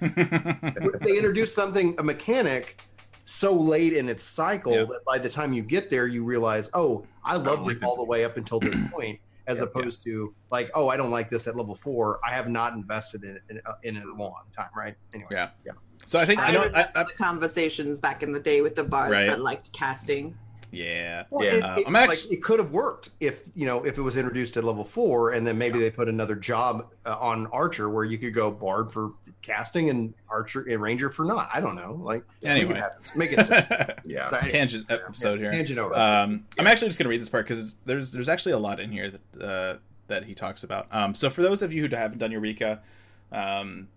they introduced something a mechanic so late in its cycle Yeah. that by the time you get there you realize oh I loved like it all the way up until this point as Yeah. opposed to like oh I don't like this at level four I have not invested in it in, in a long time right anyway Yeah. yeah so I think I you know. I, I, the conversations back in the day with the bards Right. that liked casting. Yeah. Well, Yeah. it, Uh, it- I'm actu- like it could have worked if you know if it was introduced at level four, and then maybe they put another job uh, on Archer where you could go Bard for casting and Archer and Ranger for not. I don't know. Like Anyway. make it, make it simple. Yeah. So anyway, Tangent yeah, episode yeah, here. Tangent over. Um, I'm actually just going to read this part because there's there's actually a lot in here that uh, that he talks about. Um, so for those of you who haven't done Eureka, um,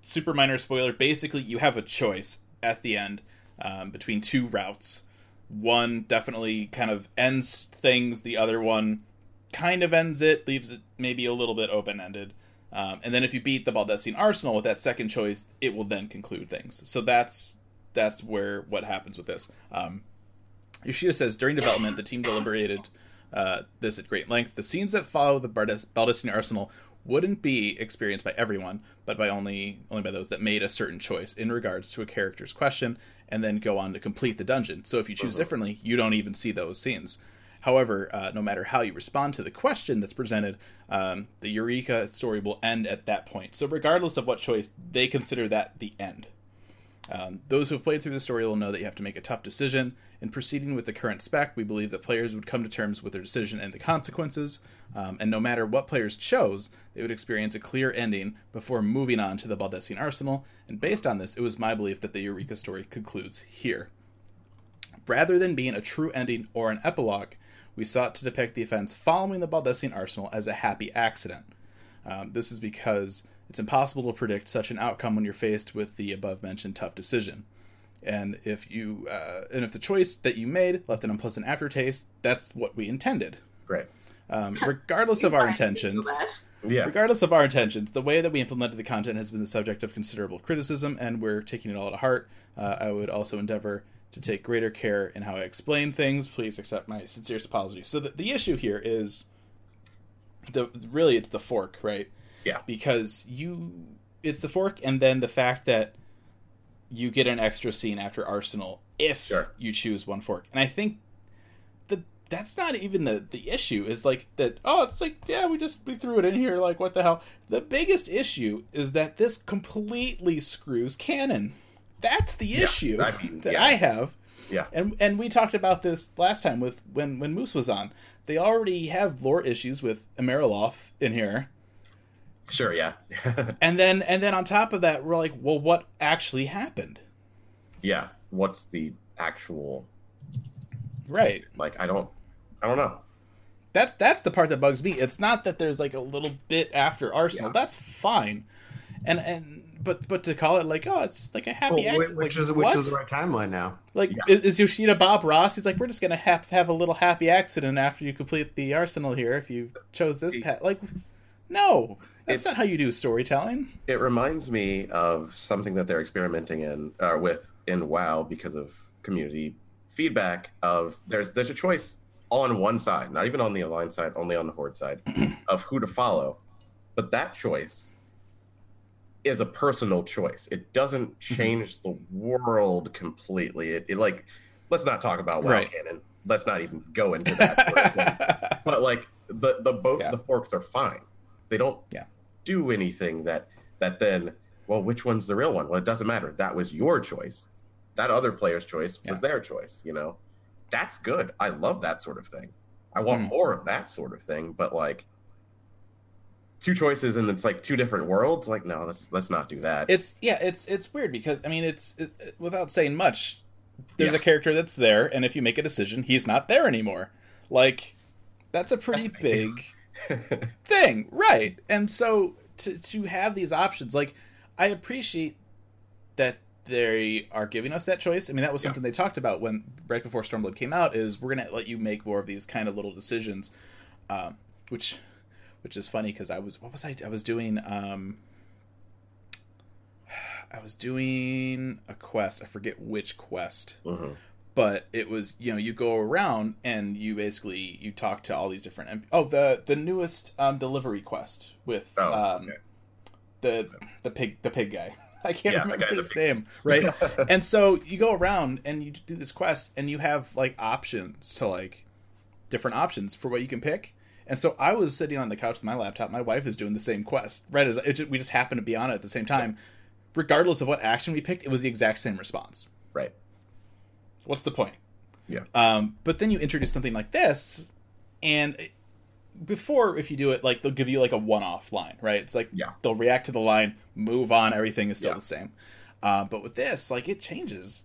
super minor spoiler. Basically, you have a choice at the end um, between two routes. One definitely kind of ends things. The other one kind of ends it, leaves it maybe a little bit open ended. Um, and then if you beat the Baldesion Arsenal with that second choice, it will then conclude things. So that's that's where what happens with this. Um, Yoshida says during development, the team deliberated uh, this at great length. The scenes that follow the Baldesion Arsenal wouldn't be experienced by everyone, but by only only by those that made a certain choice in regards to a character's question, and then go on to complete the dungeon. So if you choose differently, you don't even see those scenes. However, uh, no matter how you respond to the question that's presented, um, the Eureka story will end at that point. So regardless of what choice, they consider that the end. Um, those who have played through the story will know that you have to make a tough decision. In proceeding with the current spec, we believe that players would come to terms with their decision and the consequences, um, and no matter what players chose, they would experience a clear ending before moving on to the Baldesion Arsenal. And based on this, it was my belief that the Eureka story concludes here. Rather than being a true ending or an epilogue, we sought to depict the events following the Baldesion Arsenal as a happy accident. Um, this is because it's impossible to predict such an outcome when you're faced with the above mentioned tough decision. And if you uh, and if the choice that you made left an unpleasant aftertaste, that's what we intended. Great. Um, regardless of our intentions. Yeah. regardless of our intentions, the way that we implemented the content has been the subject of considerable criticism, and we're taking it all to heart. Uh, I would also endeavor to take greater care in how I explain things. Please accept my sincerest apologies. So the, the issue here is the really it's the fork, right? Yeah. Because you it's the fork and then the fact that you get an extra scene after Arsenal if Sure. you choose one fork. And I think the that's not even the the issue is like that oh it's like yeah we just we threw it in here like what the hell the biggest issue is that this completely screws canon that's the issue I mean, that yeah. i have Yeah. And and we talked about this last time with when when Moose was on. They already have lore issues with Ameriloth in here. Sure, yeah. And then and then on top of that, we're like, well, what actually happened? yeah. What's the actual Right. like I don't I don't know. That's that's the part that bugs me. It's not that there's like a little bit after Arsenal. Yeah. That's fine. And and but but to call it like oh it's just like a happy Well, accident. which like, is which what? is the right timeline now. Like Yeah. is, is Yoshida Bob Ross? He's like we're just gonna have have a little happy accident after you complete the Arsenal here if you chose this path. Like no, that's not how you do storytelling. It reminds me of something that they're experimenting in uh, with in WoW because of community feedback. Of there's there's a choice on one side, not even on the aligned side, only on the horde side, of who to follow. But that choice is a personal choice. It doesn't change the world completely. It, it like let's not talk about WoW Right. canon. Let's not even go into that. sort of thing. but like the the both Yeah. the forks are fine. They don't Yeah. Do anything that that then well which one's the real one? Well, it doesn't matter. That was your choice. That other player's choice was Yeah. their choice. You know, that's good. I love that sort of thing. I want Mm. more of that sort of thing. But like two choices and it's like two different worlds. Like no, let's let's not do that. it's yeah, it's it's weird because I mean it's it, it- without saying much. There's Yeah. a character that's there, and if you make a decision, he's not there anymore. Like that's a pretty That's big big thing, right? And so to to have these options, like I appreciate that they are giving us that choice. I mean, that was Yeah. something they talked about when right before Stormblood came out. Is we're gonna let you make more of these kind of little decisions, um, which which is funny because I was what was I I was doing um I was doing a quest. I forget which quest Mhm. But it was you know you go around and you basically you talk to all these different M- oh the the newest um, delivery quest with Oh, um, okay. the the pig the pig guy. I can't Yeah, remember his name right? And so you go around and you do this quest and you have like options to like different options for what you can pick. And so I was sitting on the couch with my laptop. My wife is doing the same quest right as it just, we just happened to be on it at the same time. Regardless of what action we picked it was the exact same response. Right. What's the point? Yeah. Um, but then you introduce something like this, and before, if you do it, like they'll give you like a one-off line, right? It's like Yeah. they'll react to the line, move on, everything is still Yeah. the same. Uh, but with this, like it changes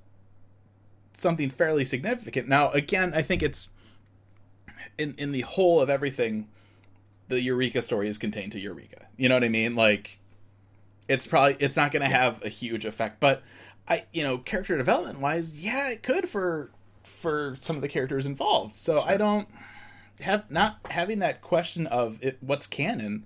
something fairly significant. Now, again, I think it's in in the whole of everything. The Eureka story is contained to Eureka. You know what I mean? Like, it's probably it's not going to have a huge effect, but I you know character development wise, yeah, it could for for some of the characters involved. So I don't have not having that question of it, what's canon.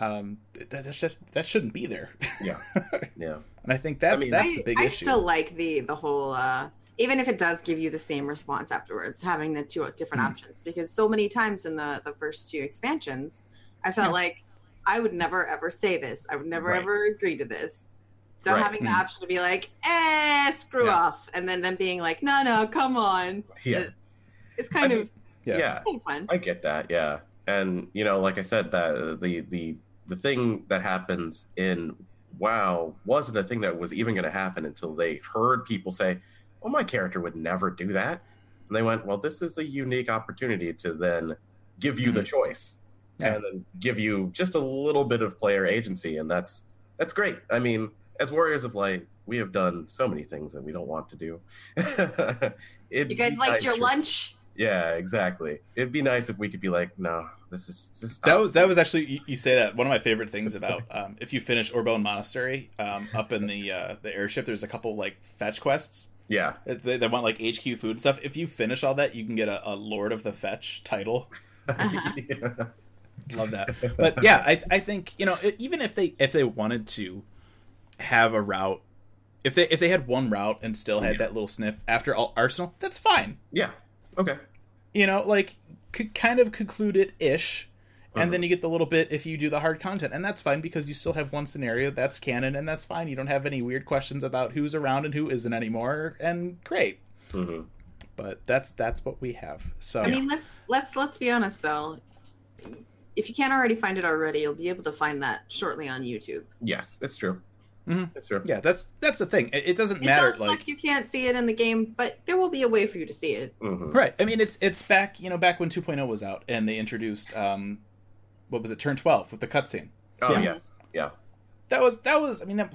Um, that, that's just that shouldn't be there, Yeah. Yeah. and I think that's mean, that's I, the big I issue. I still like the the whole uh even if it does give you the same response afterwards, having the two different Hmm. options. Because so many times in the the first two expansions, I felt Yeah. like I would never ever say this. I would never Right. ever agree to this. So Right. having the Hmm. option to be like, eh, screw Yeah. off, and then them being like, no, no, come on. Yeah. It- it's kind I of yeah. yeah. kind of fun. I get that, yeah. And you know, like I said, that the the the thing that happens in WoW wasn't a thing that was even going to happen until they heard people say, "Oh, my character would never do that," and they went, "Well, this is a unique opportunity to then give you the choice Yeah. and then give you just a little bit of player agency, and that's that's great. I mean, as Warriors of Light, we have done so many things that we don't want to do. It'd You guys liked nice your to- lunch? yeah, exactly. It'd be nice if we could be like, no, this is just That was that was actually you, you say that one of my favorite things about um, if you finish Orbonne Monastery um, up in the uh, the airship. There's a couple like fetch quests yeah, they, they want like HQ food and stuff. If you finish all that, you can get a, a Lord of the Fetch title. Uh-huh. yeah. Love that. But yeah, I I think you know it, even if they if they wanted to have a route, if they if they had one route and still had Yeah. that little snip after all Arsenal, that's fine. yeah. Okay. You know, like could kind of conclude it ish. And Uh-huh. then you get the little bit if you do the hard content, and that's fine because you still have one scenario that's canon, and that's fine. You don't have any weird questions about who's around and who isn't anymore, and great. hmm But that's that's what we have. So I mean, let's let's let's be honest though. If you can't already find it already, you'll be able to find that shortly on YouTube. Yes, that's true. That's true. Yeah, that's that's the thing. It, it doesn't It matter. does like suck you can't see it in the game, but there will be a way for you to see it. Mhm. Right. I mean, it's it's back you know back when 2.0 was out and they introduced um, what was it, Turn 12 with the cutscene. Oh Yeah. yes, yeah, That was that was I mean that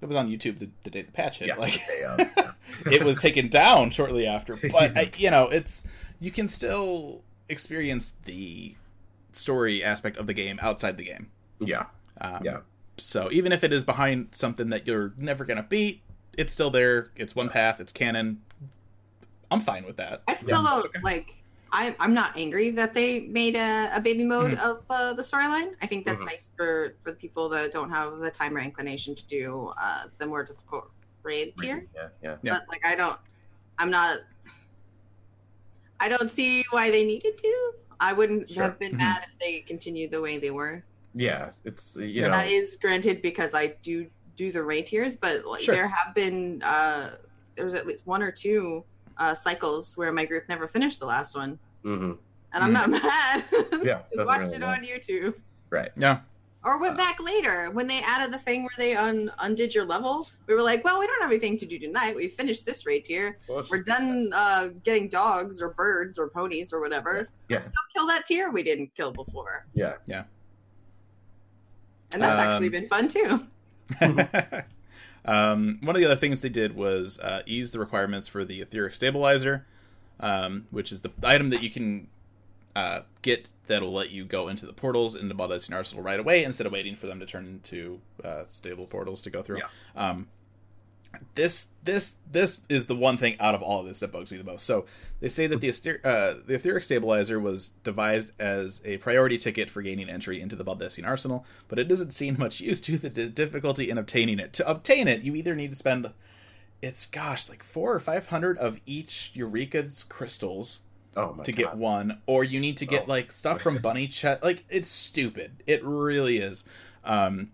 that was on YouTube the, the day the patch hit. yeah. Like Okay, it was taken down shortly after, but I, you know it's you can still experience the story aspect of the game outside the game. yeah, Um, Yeah. So even if it is behind something that you're never gonna beat, it's still there. It's one path. It's canon. I'm fine with that. I still don't like. I, I'm not angry that they made a, a baby mode Mm-hmm. of uh, the storyline. I think that's Mhm. nice for for the people that don't have the time or inclination to do uh, the more difficult raid tier. yeah, yeah. Yeah. But like, I don't. I'm not. I don't see why they needed to. I wouldn't Sure. have been Mhm. mad if they continued the way they were. Yeah, it's you Yeah, know, that is granted because I do do the raid tiers, but like Sure. there have been uh there's at least one or two uh cycles where my group never finished the last one. mhm. And I'm not mad. Yeah, Just watched really it matter. on YouTube. right. Yeah. Or Uh. went back later when they added the thing where they un- undid your level. We were like, well, we don't have anything to do tonight. We finished this raid tier. We're done uh, getting dogs or birds or ponies or whatever. Yeah. Let's go kill that tier we didn't kill before. Yeah. Yeah, And that's actually Um, been fun too. um, one of the other things they did was uh, ease the requirements for the etheric stabilizer, um, which is the item that you can uh, get that'll let you go into the portals into Baldesion Arsenal right away instead of waiting for them to turn into uh, stable portals to go through. Yeah. This this this is the one thing out of all of this that bugs me the most. So they say that the Aster- uh, the etheric stabilizer was devised as a priority ticket for gaining entry into the Baldesion arsenal, but it doesn't seem much use due to the difficulty in obtaining it. To obtain it, you either need to spend it's gosh like four or five hundred of each Eureka's crystals Oh my to god. get one, or you need to get Oh. like stuff from Bunny Chet. Like it's stupid. It really is. Um,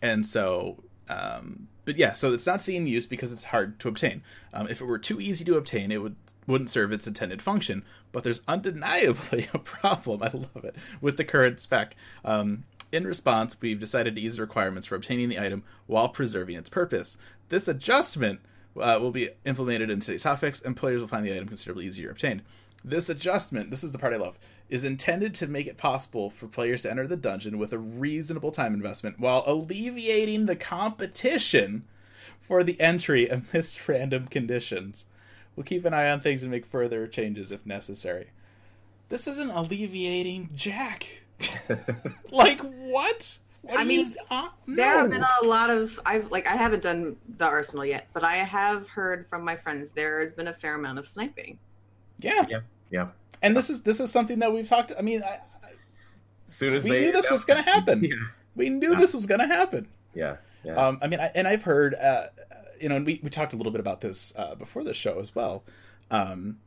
and so, um, but yeah, so it's not seeing use because it's hard to obtain. Um, if it were too easy to obtain, it would wouldn't serve its intended function. But there's undeniably a problem. I love it with the current spec. Um, in response, we've decided to ease the requirements for obtaining the item while preserving its purpose. This adjustment uh, will be implemented in today's hotfix, and players will find the item considerably easier obtained. This adjustment, this is the part I love, is intended to make it possible for players to enter the dungeon with a reasonable time investment while alleviating the competition for the entry amidst random conditions. We'll keep an eye on things and make further changes if necessary. This isn't alleviating Jack. like what? What I mean, uh, There have been a lot of I've like I haven't done the arsenal yet, but I have heard from my friends there has been a fair amount of sniping. yeah, Yeah, yeah. and this is this is something that we've talked. I mean, I, As soon as we they knew this was going to happen. Yeah, We knew this was going to happen. yeah, yeah. Um, I mean, I, and I've heard, uh, you know, and we, we talked a little bit about this uh, before the show as well. Um,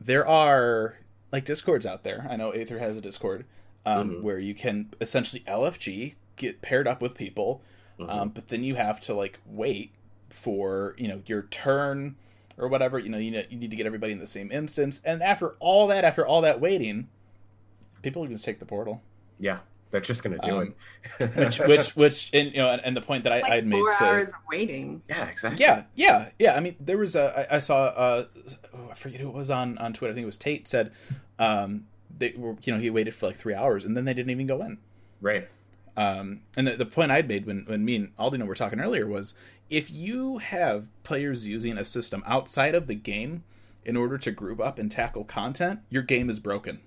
there are like discords out there. I know Aether has a discord um, Mhm. where you can essentially LFG get paired up with people, Mhm. um, but then you have to like wait for you know your turn or whatever. You know, you know, you need to get everybody in the same instance, and after all that, after all that waiting, people can just take the portal. yeah, they're just gonna do um, it. Which, which, which, and you know, and, and the point that I, Like I'd made four to hours of waiting. yeah, exactly. yeah, yeah, yeah. I mean, there was a I, I saw uh, oh, I forget who it was on on Twitter. I think it was Tate said, um, they were you know he waited for like three hours and then they didn't even go in. right. Um, and the, the point I'd made when when me and Aldino were talking earlier was if you have players using a system outside of the game in order to group up and tackle content, your game is broken.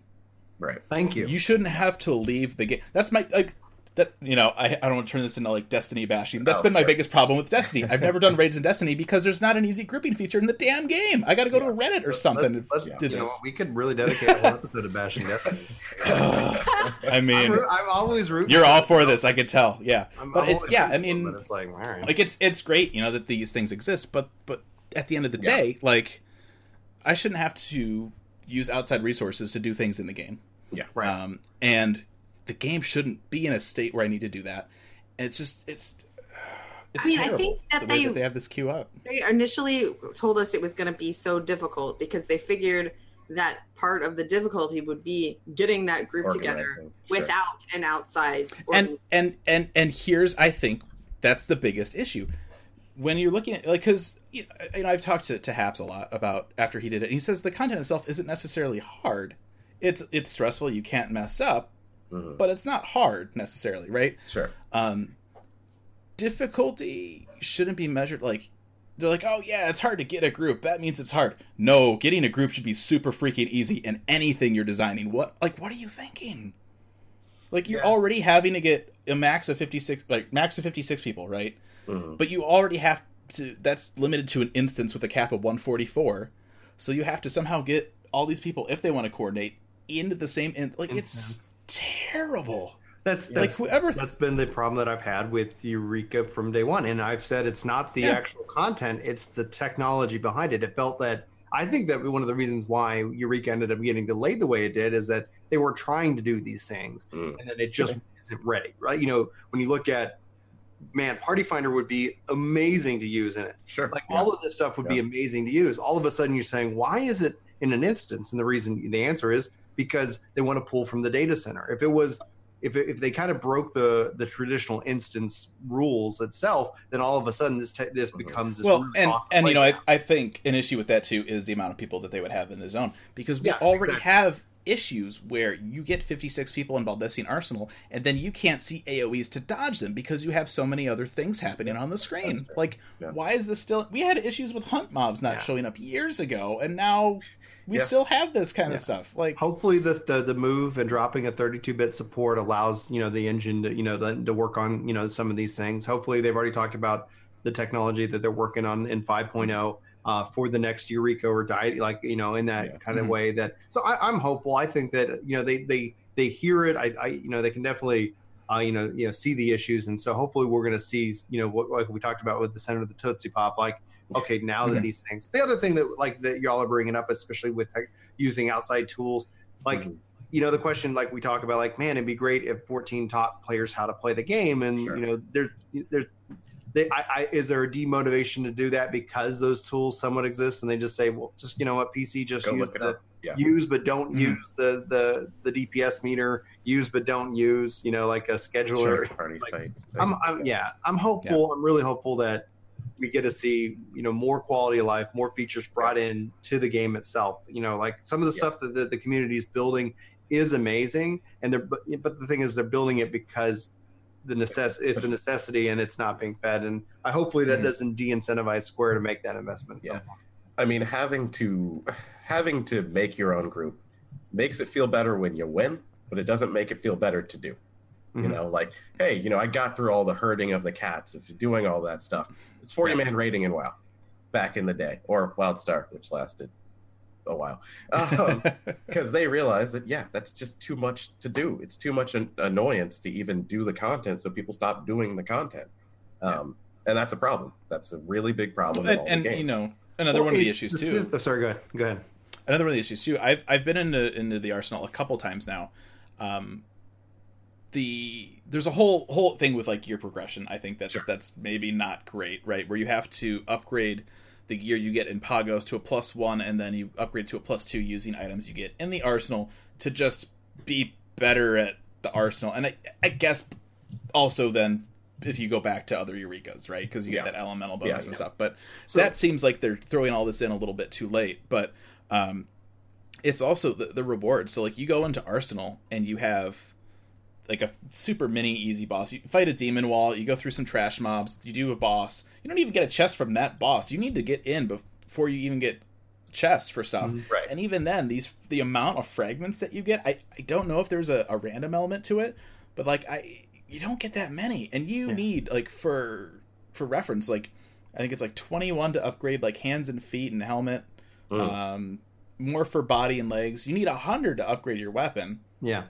Right. Thank you. You shouldn't have to leave the game. That's my like that. You know, I I don't want to turn this into like Destiny bashing. That's Oh, been my biggest problem with Destiny. I've never done raids in Destiny because there's not an easy grouping feature in the damn game. I got to go to Reddit or something Let's, let's, do you know, this. we could really dedicate a whole episode to bashing Destiny. I I'm, mean, I'm always rooting. you're all for this. I could tell. Yeah, I'm- but I'm it's yeah. I rooting for it, mean, it's like, right. like it's it's great you know that these things exist but but at the end of the Yeah. day like i shouldn't have to use outside resources to do things in the game Yeah. Right. um and the game shouldn't be in a state where i need to do that and it's just it's it's I mean, I think that the they- that they have this queue up They initially told us it was going to be so difficult because they figured that part of the difficulty would be getting that group together Organizing. Sure. without an outside and and and and here's i think that's the biggest issue when you're looking at like because you know I've talked to, to Haps a lot about after he did it. And he says the content itself isn't necessarily hard. It's it's stressful. You can't mess up, Mhm. but it's not hard necessarily, right? Sure. Um, difficulty shouldn't be measured like they're like, oh yeah, it's hard to get a group. That means it's hard. No, getting a group should be super freaking easy in anything you're designing. What like what are you thinking? Like you're Yeah. already having to get a max of fifty six, like max of fifty six people, right? Mhm. But you already have to. That's limited to an instance with a cap of one forty four. So you have to somehow get all these people, if they want to coordinate, into the same. In, like it's terrible. That's Like that's whoever. that's been the problem that I've had with Eureka from day one. And I've said it's not the Yeah. actual content, it's the technology behind it. It felt that I think that one of the reasons why Eureka ended up getting delayed the way it did is that they were trying to do these things Mm. and then it just isn't ready. Right. You know, when you look at man, Party Finder would be amazing to use in it. Sure. Like Yeah. all of this stuff would be amazing to use. All of a sudden you're saying, why is it in an instance? And the reason the answer is because they want to pull from the data center. If it was if, if they kind of broke the the traditional instance rules itself, then all of a sudden this te- this Mhm. becomes this well, really and awesome and you know, I. I think an issue with that too is the amount of people that they would have in the zone because we Yeah, already exactly. have issues where you get 56 people in Baldesion Arsenal and then you can't see AoEs to dodge them because you have so many other things happening on the screen. Like, Yeah. why is this still? We had issues with hunt mobs not Yeah. showing up years ago, and now we Yeah. still have this kind Yeah. of stuff. Like, hopefully this the the move and dropping a 32 bit support allows you know the engine to you know the, to work on you know some of these things hopefully they've already talked about the technology that they're working on in 5.0 uh, for the next eureka or diet like you know in that Yeah. kind of Mhm. way that so I, i'm hopeful i think that you know they they they hear it i, I you know they can definitely uh, you know, you know, see the issues, and so hopefully we're going to see, you know, what like we talked about with the center of the Tootsie Pop, like, okay, now that these things. The other thing that like that y'all are bringing up, especially with tech, using outside tools, like Mhm. you know the question like we talk about like man it'd be great if 14 taught players how to play the game and Sure. you know there there they, I, I, is there a demotivation to do that because those tools somewhat exist and they just say well just you know what pc just Go use the. Yeah. use but don't Mhm. use the the the dps meter use but don't use you know like a scheduler Sure. Party like, sites. I'm, I'm yeah i'm hopeful i'm really hopeful that we get to see you know more quality of life more features brought in to the game itself you know like some of the Yeah. stuff that the, the community is building is amazing and they're but, but the thing is they're building it because the necess- it's a necessity and it's not being fed and i hopefully that Mhm. doesn't de-incentivize square to make that investment Yeah. I mean, having to having to make your own group makes it feel better when you win, but it doesn't make it feel better to do. You Mhm. know, like, hey, you know, I got through all the herding of the cats, of doing all that stuff. It's 40 man rating in WoW back in the day, or WildStar, which lasted a while. Because they realized that, yeah, that's just too much to do. It's too much an annoyance to even do the content, so people stop doing the content. Um, And that's a problem. That's a really big problem. in and, the and games. you know, another Well, one of the issues too. is- oh, sorry go ahead go ahead another one of the issues too. I've I've been into into the Arsenal a couple times now. Um, the there's a whole whole thing with like gear progression. I think that's Sure. that's maybe not great, right? Where you have to upgrade the gear you get in Pagos to a plus one, and then you upgrade to a plus two using items you get in the Arsenal to just be better at the Arsenal. And I, I guess also then if you go back to other Eurekas, right? Because you get Yeah. that elemental Yeah, bonus and stuff. But So- that seems like they're throwing all this in a little bit too late. But um, it's also the, the reward. So like you go into Arsenal and you have like a super mini easy boss. You fight a demon wall. You go through some trash mobs. You do a boss. You don't even get a chest from that boss. You need to get in before you even get chests for stuff. Right. And even then, these the amount of fragments that you get, I, I don't know if there's a, a random element to it, but like I you don't get that many, and you Yeah. need like for for reference, like I think it's like 21 to upgrade like hands and feet and helmet. Mm. Um, more for body and legs. You need a hundred to upgrade your weapon. yeah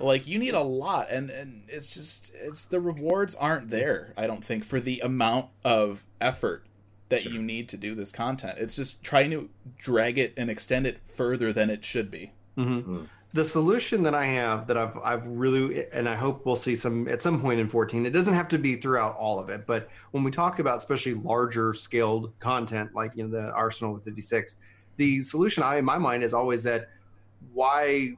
Like you need a lot, and and it's just it's the rewards aren't there. I don't think for the amount of effort that Sure. you need to do this content. It's just trying to drag it and extend it further than it should be. Mhm. Mm. The solution that I have that I've I've really and I hope we'll see some at some point in 14. It doesn't have to be throughout all of it, but when we talk about especially larger scaled content like you know the Arsenal with 56, the solution I in my mind is always that why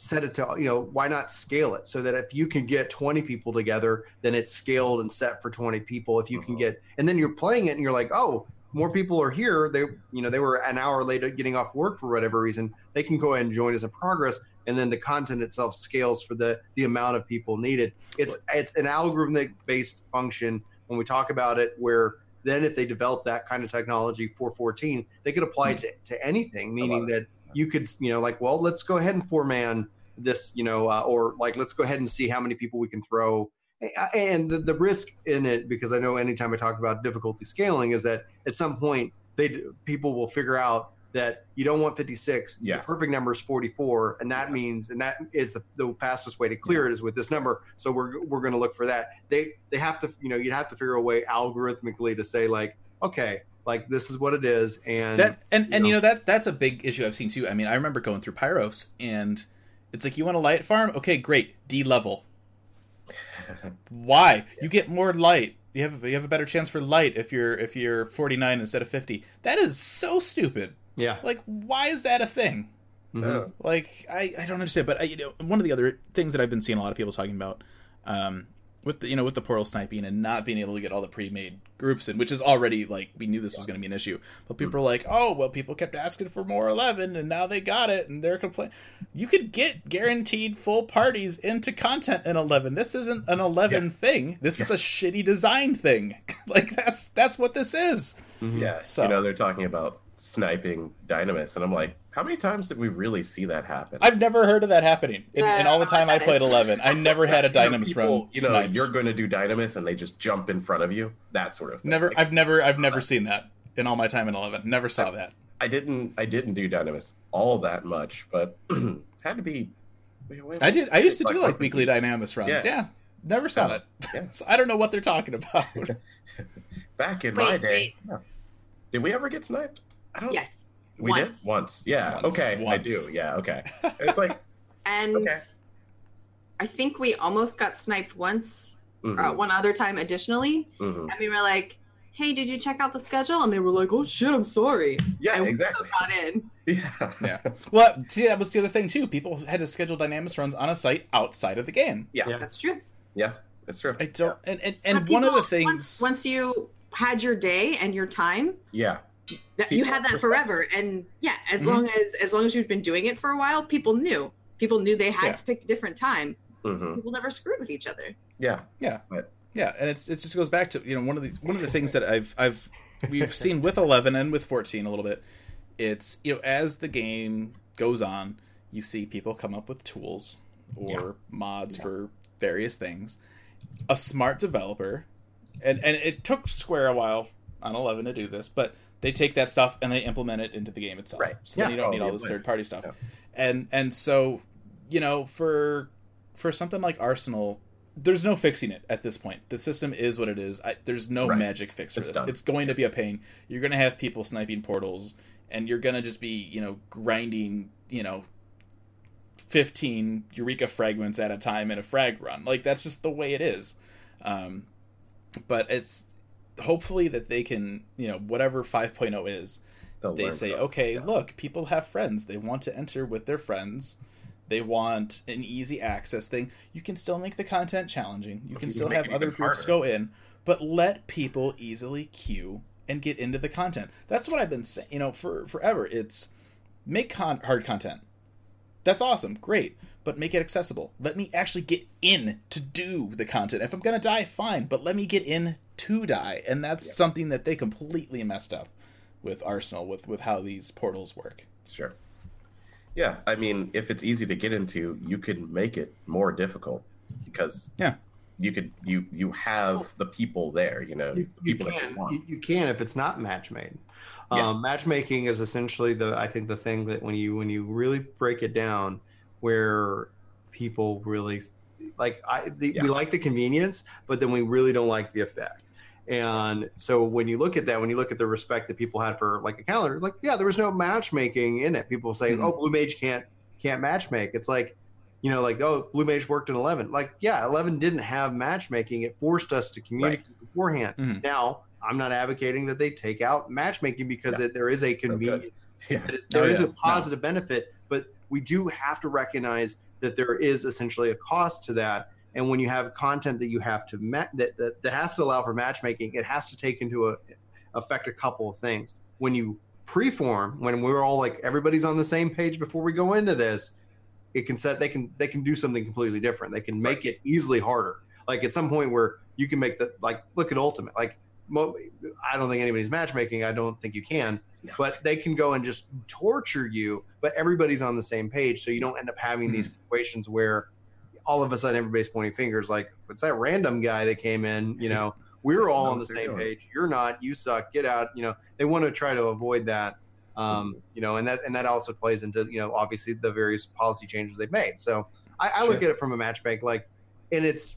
set it to you know why not scale it so that if you can get 20 people together then it's scaled and set for 20 people if you can Mhm. get and then you're playing it and you're like oh more people are here. They you know they were an hour later getting off work for whatever reason. They can go ahead and join as a progress and then the content itself scales for the the amount of people needed. It's it's an algorithmic based function. When we talk about it where then if they develop that kind of technology for 14 they could apply it to, to anything meaning that you could you know like well let's go ahead and four man this you know uh, or like let's go ahead and see how many people we can throw. And the, the risk in it because i know anytime i talk about difficulty scaling is that at some point they people will figure out that you don't want 56 Yeah. the perfect number is 44 and that means and that is the, the fastest way to clear it is with this number. So we're we're going to look for that. They they have to you know you'd have to figure a way algorithmically to say like okay like this is what it is and that and and you you know that that's a big issue I've seen too. I mean, I remember going through Pyros and it's like you want a light farm? Okay, great. D level. Why? You get more light. You have you have a better chance for light if you're if you're 49 instead of 50. That is so stupid. yeah Like why is that a thing? Mhm. Oh. Like I, I don't understand, but I, you know one of the other things that I've been seeing a lot of people talking about, um, with the you know with the portal sniping and not being able to get all the pre-made groups in, which is already like we knew this was going to be an issue, but hmm. people are like, oh well, people kept asking for more eleven and now they got it and they're complaining. You could get guaranteed full parties into content in eleven. This isn't an eleven thing. This is a shitty design thing. like that's that's what this is. Mm-hmm. Yeah, So- you know they're talking about sniping Dynamis, and I'm like, how many times did we really see that happen? I've never heard of that happening in, in all the uh, time I played eleven. I never had a You know, Dynamis people, run. You know, sniped. you're going to do Dynamis, and they just jump in front of you. That sort of thing. Never, Like, I've never, I've never uh, seen that in all my time in Eleven. Never saw that. I didn't. I didn't do Dynamis all that much, but had to be. wait, wait, I did. I used to like do like weekly week. Dynamis runs. Yeah, Yeah. never saw Yeah. it. Yeah. so I don't know what they're talking about. Back in Wait, my day, yeah. did we ever get sniped? I don't. Yes. We once. did once. Yeah. Once. Okay, I do. Yeah. Okay. It's like. And Okay. I think we almost got sniped once, or mhm, one other time additionally. mhm. And we were like, hey, did you check out the schedule? And they were like, oh shit, I'm sorry. Yeah. and Exactly. we got in. Yeah. yeah. Well, see, that was the other thing too. People had to schedule Dynamis runs on a site outside of the game. Yeah. Yeah. That's true. Yeah. That's true. I don't. And and, and But one of the things. Once, once you had your day and your time, Yeah. That you People- had that forever. And yeah, as Mhm. long as as long as you've been doing it for a while, people knew. People knew they had Yeah. to pick a different time. hmm People never screwed with each other. Yeah. Yeah, But- yeah, and it's it just goes back to you know one of these one of the things that I've I've we've seen with eleven and with fourteen a little bit. It's you know as the game goes on, you see people come up with tools or Yeah. mods for various things. A smart developer, and and it took Square a while on eleven to do this, but they take that stuff and they implement it into the game itself. Right. So then you don't Oh, need all this third party stuff. Yeah. And and so you know for for something like Arsenal, there's no fixing it at this point. The system is what it is. I, there's no Right. magic fix for It's this. done. It's going to be a pain. You're going to have people sniping portals, and you're going to just be, you know, grinding, you know, 15 Eureka fragments at a time in a frag run. Like that's just the way it is. Um, but it's hopefully that they can, you know, whatever 5.0 is, They'll they say, okay, Yeah. look, people have friends. They want to enter with their friends. They want an easy access thing. You can still make the content challenging. You can still have other groups harder. go in, but let people easily queue and get into the content. That's what I've been saying, you know, for forever. It's make con- hard content. That's awesome, great, but make it accessible. Let me actually get in to do the content. If I'm gonna die, fine, but let me get in to die, and that's something that they completely messed up with Arsenal with with how these portals work. Sure. Yeah, I mean, if it's easy to get into, you can make it more difficult because Yeah. you could you you have the people there, you know, you, you people that can you want. you, you can if it's not match made. Yeah. Um, matchmaking is essentially the I think the thing that when you when you really break it down, where people really like I the, Yeah. we like the convenience, but then we really don't like the effect. And so when you look at that, when you look at the respect that people had for like a calendar, like yeah, there was no matchmaking in it. People say, Mhm. oh, Blue Mage can't can't matchmake. It's like you know, like oh, Blue Mage worked in eleven. Like yeah, eleven didn't have matchmaking. It forced us to communicate beforehand. Mhm. Now, I'm not advocating that they take out matchmaking because it, there is a convenience. Yeah. is- Oh, there is yeah. a positive benefit, but we do have to recognize that there is essentially a cost to that. And when you have content that you have to ma- that, that that has to allow for matchmaking, it has to take into a, affect a couple of things. When you preform, when we're all like everybody's on the same page before we go into this, it can set they can they can do something completely different. They can make it easily harder. Like at some point where you can make the like look at ultimate like I don't think anybody's matchmaking. I don't think you can, but they can go and just torture you. But everybody's on the same page, so you don't end up having these situations where all of a sudden everybody's pointing fingers. Like, what's that random guy that came in? You know, we're all know on the same page. You're not. You suck. Get out. You know, they want to try to avoid that. Um, you know, and that and that also plays into you know obviously the various policy changes they've made. So I, I look at it from a matchbank like, and it's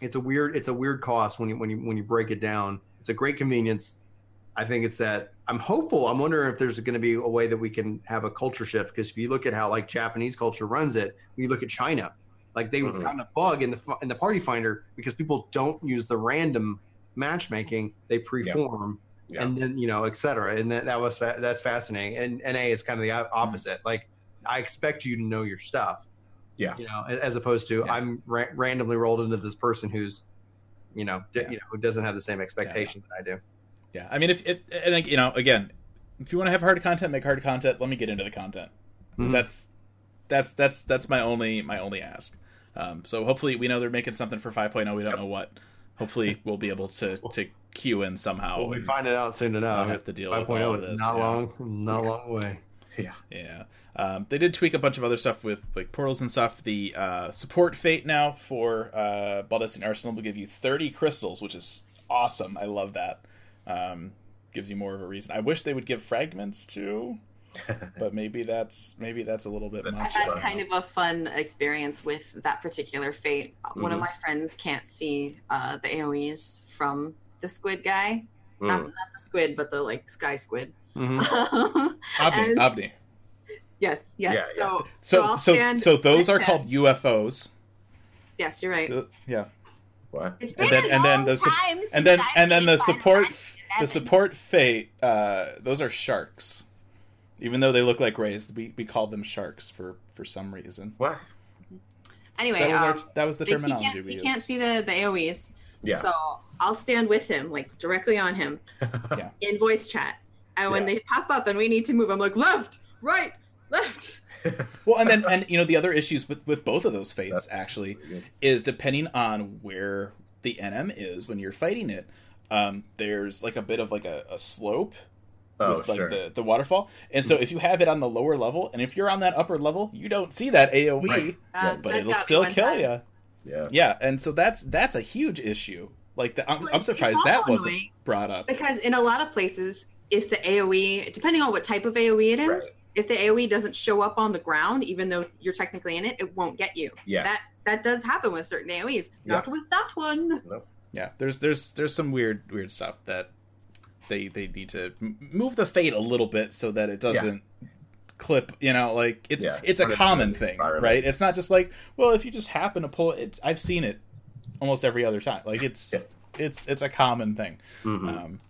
it's a weird it's a weird cost when you when you when you break it down. It's a great convenience. I think it's that I'm hopeful. I'm wondering if there's going to be a way that we can have a culture shift because if you look at how like Japanese culture runs it, when you look at China, like they Mhm. found a bug in the in the party finder because people don't use the random matchmaking; they preform Yeah. and then you know, et cetera. And that, that was that's fascinating. And NA is kind of the opposite. Like I expect you to know your stuff. Yeah. You know, as opposed to Yeah. I'm ra- randomly rolled into this person who's, you know, d- Yeah. you know, who doesn't have the same expectation that I do. Yeah, I mean, if, if and like, you know, again, if you want to have hard content, make hard content. Let me get into the content. Mhm. That's that's that's that's my only my only ask. Um, so hopefully, we know they're making something for 5.0. We don't know what. Hopefully, we'll be able to to queue in somehow. We'll be and- finding out soon enough. I'll have to deal with 5.0 all of is this, not yeah. long, not long away. Yeah. Yeah, um, they did tweak a bunch of other stuff with like portals and stuff. The uh, support fate now for uh, Baldesion Arsenal will give you 30 crystals, which is awesome. I love that. Um, gives you more of a reason. I wish they would give fragments too, but maybe that's maybe that's a little bit That's I had kind of a fun experience with that particular fate. One of Mhm. my friends can't see uh, the AoEs from the squid guy. Not, Mm. not the squid, but the like sky squid. Mhm. Ovni, And- Ovni. yes, yes. Yeah, so, So I'll so stand so those are him. called UFOs. Yes, you're right. Uh, yeah, What? It's and been then a and then the sup- time and then and then the support the support fate. Uh, those are sharks. Even though they look like rays, we, we called them sharks for, for some reason. What? Anyway, That was, our, um, that was the he- he terminology can't, we he used. can't see the, the AoEs. Yeah. So I'll stand with him, like directly on him Yeah. in voice chat. And when Yeah. they pop up and we need to move, I'm like, left, right, left. Well, and then and you know the other issues with with both of those fates That's actually pretty is depending on where the NM is when you're fighting it. Um, there's like a bit of like a, a slope Oh, with like sure. the, the waterfall, and so if you have it on the lower level, and if you're on that upper level, you don't see that AOE, Right. Uh, but it'll still kill you. Yeah. Yeah, and so that's that's a huge issue. Like the, I'm, I'm surprised that wasn't brought up. Because in a lot of places, if the AoE, depending on what type of AoE it is, Right. if the AoE doesn't show up on the ground, even though you're technically in it, it won't get you. Yes. That that does happen with certain AoEs. Not with that one. Nope. Yeah, there's there's there's some weird weird stuff that they they need to move the fate a little bit so that it doesn't clip. You know, like it's Yeah, it's a common thing, right? It's not just like well, if you just happen to pull it. It's, I've seen it almost every other time. Like it's Yeah. it's it's a common thing. Mhm. Um,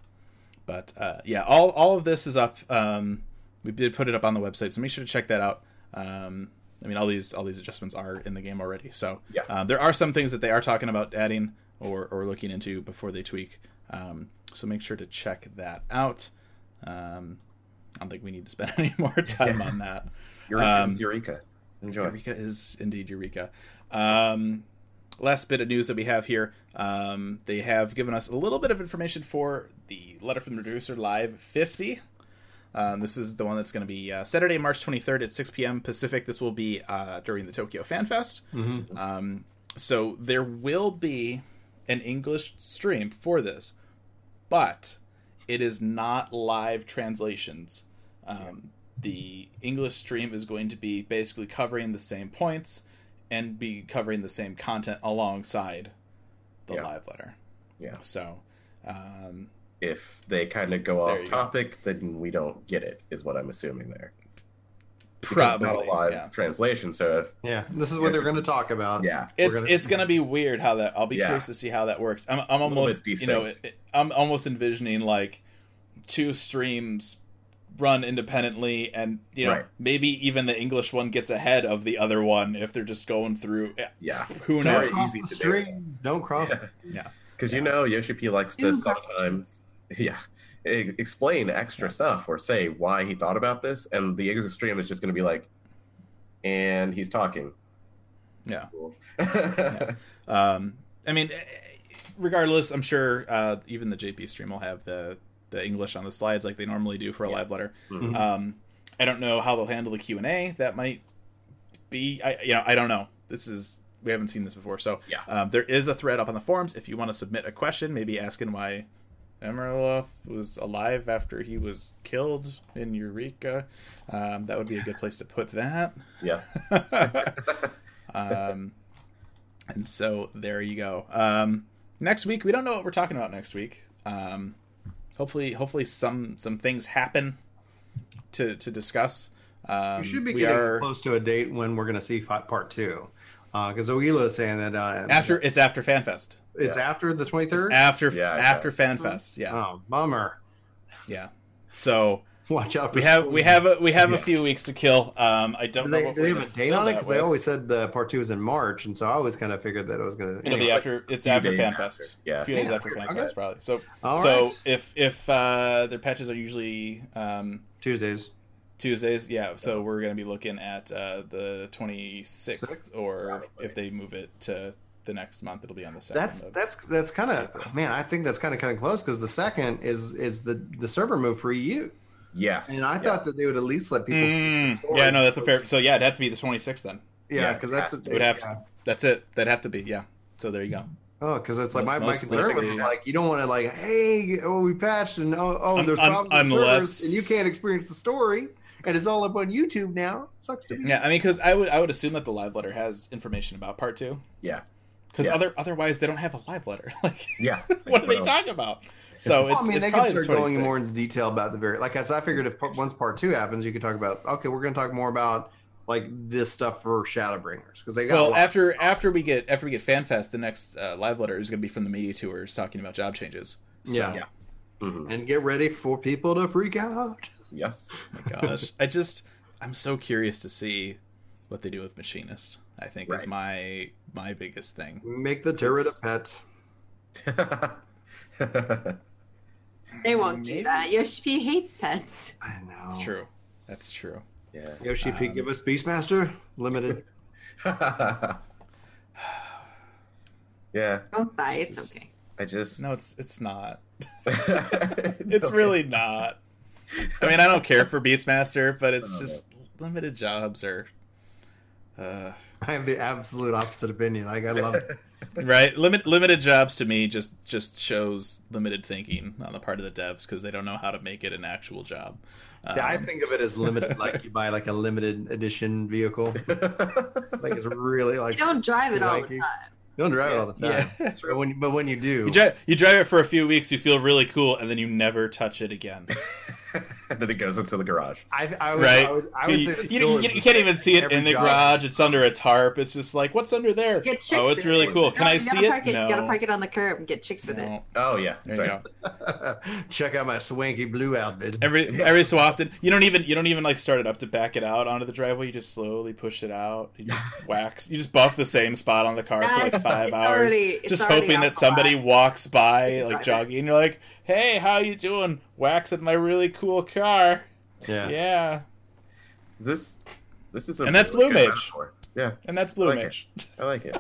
but uh, yeah, all all of this is up. Um, we did put it up on the website, so make sure to check that out. Um, I mean, all these all these adjustments are in the game already. So Yeah. uh, there are some things that they are talking about adding or or looking into before they tweak. Um, so make sure to check that out. Um, I don't think we need to spend any more time on that. Eureka Um, is Eureka. Enjoy. Eureka is indeed Eureka. Um, last bit of news that we have here. Um, they have given us a little bit of information for the Letter from the Producer Live 50. Um, this is the one that's going to be uh, Saturday, March 23rd at 6 p.m. Pacific. This will be uh, during the Tokyo Fan Fest. Um, so there will be an English stream for this, but it is not live translations. Um, the English stream is going to be basically covering the same points and be covering the same content alongside the Yeah. live letter. Yeah. So, um, If they kind of go off you go. topic, then we don't get it, is what I'm assuming there. Probably not a live yeah. translation, so if, Yeah, this is what they're going to talk about. yeah. It's gonna- it's gonna be weird how that. I'll be Yeah. curious to see how that works. I'm I'm almost you know desynced. it, I'm almost envisioning like two streams run independently, and you know Right. maybe even the English one gets ahead of the other one if they're just going through. eh, Yeah, Who Very knows? Cross easy the to do. streams. Don't cross. Yeah. Yeah. because you know Yoshi P likes to Two sometimes, yeah, explain extra stuff or say why he thought about this, and the English stream is just going to be like, and he's talking. Yeah. Cool. Um, I mean, eh, regardless, I'm sure uh, even the JP stream will have the the English on the slides like they normally do for a live letter. Mhm. Um, I don't know how they'll handle the Q and A. That might be, I you know, I don't know. This is we haven't seen this before, so Yeah. Um, there is a thread up on the forums if you want to submit a question, maybe asking why Emerloth was alive after he was killed in Eureka. Um, that would be a good place to put that. yeah. um, and so there you go. Um, next week, we don't know what we're talking about next week. Um, hopefully, hopefully some some things happen to to discuss. Um, We should be we getting are close to a date when we're going to see part two. Because Oila is saying that uh, after it's after FanFest. it's Yeah. after the 23rd. After Yeah, after okay. FanFest, yeah, Oh, bummer. yeah. So Watch out for we have we have a, we have a few weeks to kill. Um, I don't Do know they, what do they we're have a date on it? Because they always said the part two is in March, and so I always kind of figured that it was going to. It'll be after it's after days FanFest. after, yeah. a few days Yeah, after okay. FanFest, probably. So All so right. if if uh, their patches are usually um, Tuesdays. Tuesdays, yeah. So we're gonna be looking at uh, the twenty sixth, Sixth? or if they move it to the next month, it'll be on the second. That's of- that's that's kind of man. I think that's kind of kind of close because the second is is the the server move for EU, Yes. and I Yeah. thought that they would at least let people. Mm, yeah, no, that's a fair. So yeah, it'd have to be the twenty sixth then. Yeah, Yeah, because that's it It would have. yeah. That's it. That'd have to be. Yeah. So there you go. Oh, because it's like my, my concern was likely- is like you don't want to like hey oh we patched and oh oh Un- there's un- problems with unless- servers and you can't experience the story and it's all up on YouTube now sucks to be Yeah, I mean, because I would I would assume that the live letter has information about part two. Yeah. Because Yeah. other otherwise they don't have a live letter. like, Yeah. what are they else? talking about? So Well, it's, I mean it's they probably could the start going more into detail about the very like as I figured if part- once part two happens you could talk about okay we're going to talk more about like this stuff for Shadowbringers because they got Well, lot- after after we get after we get FanFest, the next uh, live letter is going to be from the media tours talking about job changes. So, Yeah. Yeah. Mhm. and get ready for people to freak out. Yes. my gosh, I just I'm so curious to see what they do with Machinist. I think is my my biggest thing. Make the turret a pet. They won't Maybe. do that. Yoshi P hates pets. I know That's true. That's true. yeah. Yoshi P, Um, give us Beastmaster limited. yeah. Don't sigh. This It's is- okay. I just No, it's it's not. it's It's really not. I mean, I don't care for Beastmaster, but it's just limited jobs are. Uh, I have the absolute opposite opinion. Like I love it. Right? Limit limited jobs to me just just shows limited thinking on the part of the devs because they don't know how to make it an actual job. See, I Um, think of it as limited, like you buy like a limited edition vehicle. Like it's really like You don't drive it all the time. You don't drive it all the time. yeah. But when but when you do, you drive you drive it for a few weeks you feel really cool and then you never touch it again. and then it goes into the garage. I, I would, right I would, I would you, say you- you- you can't even see it in the job. garage it's under a tarp it's just like what's under there Get chicks. oh it's really it. cool can i see gotta it no You gotta park it on the curb and get chicks with it. Oh yeah. there you go Check out my swanky blue outfit. every every so often you don't even you don't even like start it up to back it out onto the driveway you just slowly push it out you just wax you just buff the same spot on the car for like five hours already- just hoping that somebody walks by like jogging and you're like hey how you doing waxing my really cool car Yeah. yeah This this is a And that's really Blue Mage. metaphor. Yeah, and that's blue Like mage I like it.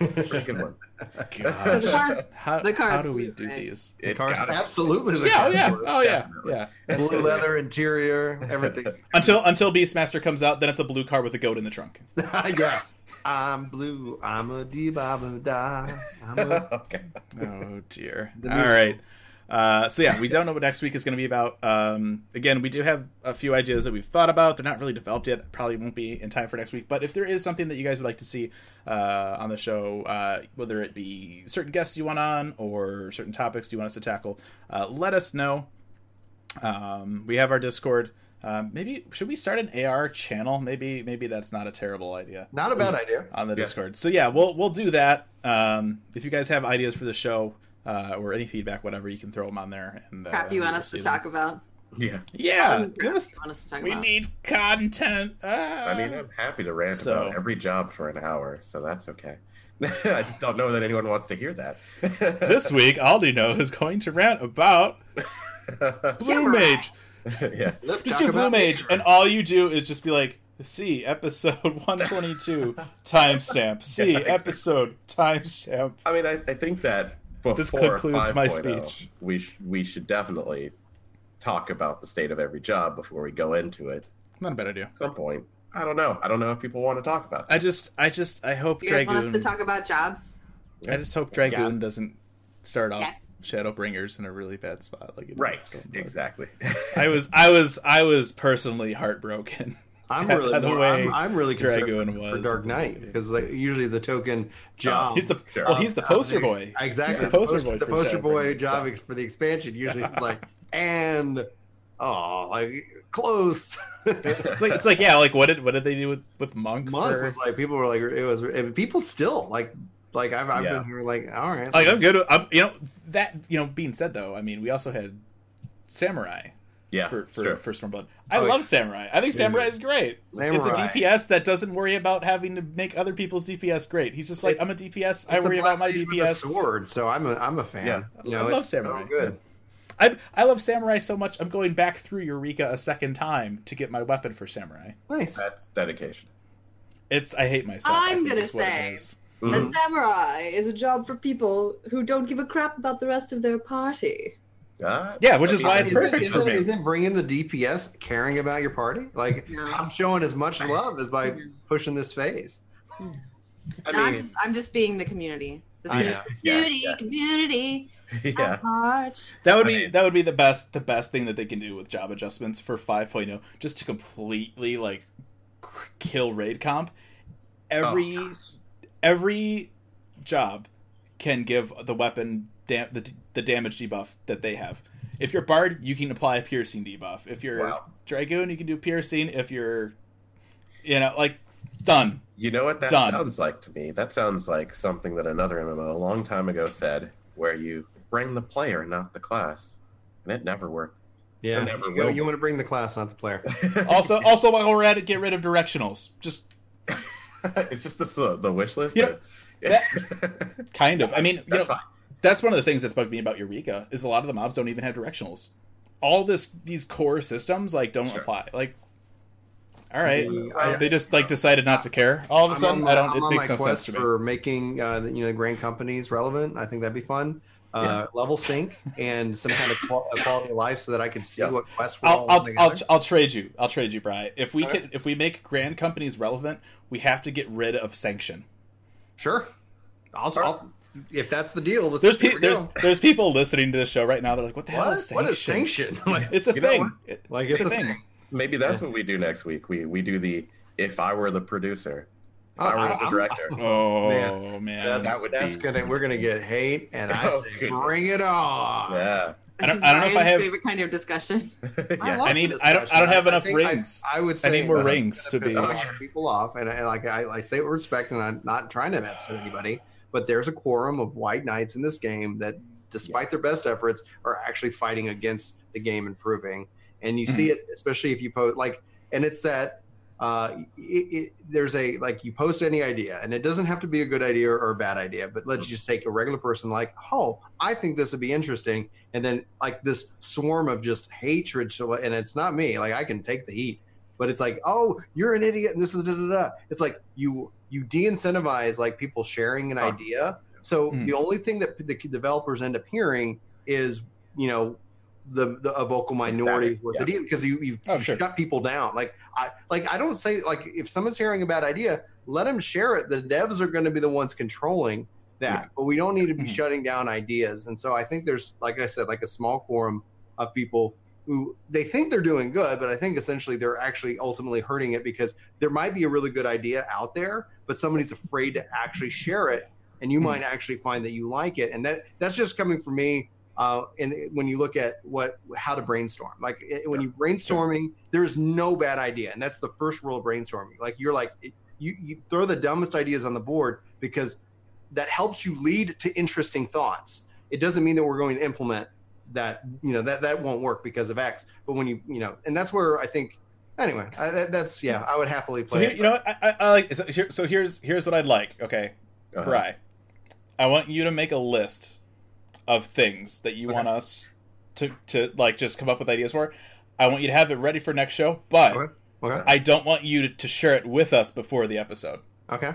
It's a good one. The car's, how, The car how is do we do right? these It's Cars, absolutely. the yeah oh yeah blue. oh yeah Definitely. yeah Blue leather interior, everything. until until beastmaster comes out then it's a blue car with a goat in the trunk yeah. I'm blue. I'm a dee ba ba da. I'm a okay. Oh dear. All right. All new- right. Uh, so yeah, we don't know what next week is going to be about. Um, again, we do have a few ideas that we've thought about. They're not really developed yet. Probably won't be in time for next week. But if there is something that you guys would like to see uh, on the show, uh, whether it be certain guests you want on or certain topics you want us to tackle, uh, let us know. Um, we have our Discord. Um, maybe should we start an AR channel? Maybe maybe that's not a terrible idea not a bad idea. on the Yeah. Discord. So yeah, we'll we'll do that. Um, if you guys have ideas for the show uh, or any feedback, whatever, you can throw them on there. And uh, crap you want us to see talk about. Yeah. Yeah, I'm give us. to talk We about. need content. Ah. I mean, I'm happy to rant So- about every job for an hour, so that's okay. I just don't know that anyone wants to hear that. this week, Aldi know is going to rant about Blue Samurai. Mage. yeah. Let's Just talk do Blue about Mage, and all you do is just be like, "See episode 122 timestamp. See Yeah, exactly. episode timestamp." I mean, I, I think that before This concludes my 5.0, speech. We sh- we should definitely talk about the state of every job before we go into it. Not a bad idea. At some point, I don't know. I don't know if people want to talk about. I just, I just, I hope You guys want us to talk about jobs? I just hope Dragoon Yeah. doesn't start off Yes. Shadowbringers in a really bad spot. Like Right. Exactly. I was, I was, I was personally heartbroken. I'm really, the more, way, I'm, I'm really concerned for was Dark Knight because like, usually the token job. He's the, well, he's the uh, poster the- boy. Exactly. He's the poster poster- boy. The for poster boy job so- for the expansion usually is like, and oh, like close. It's like, it's like, yeah, like what did, what did they do with with Monk? Monk for- was like people were like it was and people still like like I've, I've Yeah. been here like all right like I'm good. I'm, you know that. You know, being said though, I mean, we also had Samurai yeah. for for, sure. for Stormblood. I Oh, love yeah. Samurai. I think Yeah. Samurai is great. Samurai. It's a DPS that doesn't worry about having to make other people's DPS great. He's just like, It's- I'm a DPS. I worry about my black mage with a DPS. sword, so I'm a I'm a fan. Yeah. You know, I love Samurai. so good. I I love Samurai so much. I'm going back through Eureka a second time to get my weapon for Samurai. Nice. That's dedication. It's I hate myself. I I'm gonna is what it say- is. Mhm. A samurai is a job for people who don't give a crap about the rest of their party. Ah, Yeah, which is why it's perfect isn't, me. isn't bringing the DPS caring about your party? Like No. I'm showing as much love as by pushing this phase. I No, mean, I'm just I'm just being the community. The community, Yeah, community, yeah. heart. That would I be mean- that would be the best the best thing that they can do with job adjustments for 5.0 just to completely like kill raid comp. Every Oh, every job can give the weapon dam- the the damage debuff that they have. If you're bard, you can apply a piercing debuff. If you're Wow. dragoon, you can do piercing. If you're you know like done. You know what that Done. sounds like to me? That sounds like something that another MMO a long time ago said, where you bring the player, not the class, and it never worked. Yeah, It never you, will. you want to bring the class, not the player. Also also while we're at it, get rid of directionals. Just it's just this, uh, the wish list. You know, kind of. I mean, you know, That's fine. That's one of the things that's bugged me about Eureka is a lot of the mobs don't even have directionals. All this these core systems like don't Sure. apply. Like, all right, Yeah, I- they just like decided not to care. All of a I'm sudden, on I don't. I'm It makes my no sense to me. for making uh, you know grand companies relevant. I think that'd be fun. Uh, Level sync and some kind of quality of life, so that I can see Yeah. what quests we're I'll, all I'll, I'll. I'll trade you. I'll trade you, Bry. If we All can, if we make grand companies relevant, we have to get rid of sanction. Sure. I'll, I'll, if that's the deal, let's There's pe- there's go. there's people listening to this show right now. They're like, "What the hell what? is sanction?" What is sanction? Like, It's a thing. It- Like it's, it's, a thing. thing. Maybe that's what we do next week. We we do the if I were the producer, if I, I- were the I'm- director. Oh Man, man, That's, that would that's be- gonna we're gonna get hate, and I Oh, say goodness. bring it on. yeah, I don't- This is I don't know if I have- favorite kind of discussion. yeah. love I need- the I don't- I don't discussion. have enough I- rings. I, would say I need more rings gonna be- a people off, and, and like I, I say it with respect, and I'm not trying to upset anybody, but there's a quorum of white knights in this game that, despite their best efforts, are actually fighting against the game improving, and you see it especially if you post like, and it's that. Uh, it, it, there's a like you post any idea, and it doesn't have to be a good idea or, or a bad idea. But let's just take a regular person like, oh, I think this would be interesting, and then like this swarm of just hatred, to, and it's not me. Like I can take the heat, but it's like, oh, you're an idiot, and this is da da da. It's like you you de-incentivize like people sharing an Oh. idea. So Mhm. the only thing that the developers end up hearing is you know the, the a vocal minority yeah. because you you Oh, sure. shut people down. Like I like I don't say like if someone's hearing a bad idea, let them share it. The devs are going to be the ones controlling that, Yeah. but we don't need to be Mhm. shutting down ideas. And so I think there's like I said, like a small quorum of people who they think they're doing good, but I think essentially they're actually ultimately hurting it because there might be a really good idea out there, but somebody's afraid to actually share it, and you Hmm. might actually find that you like it, and that that's just coming from me. Uh, and when you look at what how to brainstorm, like it- when you brainstorming, there's no bad idea, and that's the first rule of brainstorming. Like you're like you you throw the dumbest ideas on the board because that helps you lead to interesting thoughts. It doesn't mean that we're going to implement that you know that that won't work because of X. But when you you know, and that's where I think. Anyway, I, that, that's yeah. I would happily So play. here, it, you know what? I, I, I like. So, here, so here's here's what I'd like. Okay, Uh-huh. Bry, I want you to make a list of things that you want us to to like just come up with ideas for. I want you to have it ready for next show, but Okay. Okay. I don't want you to, to share it with us before the episode, Okay.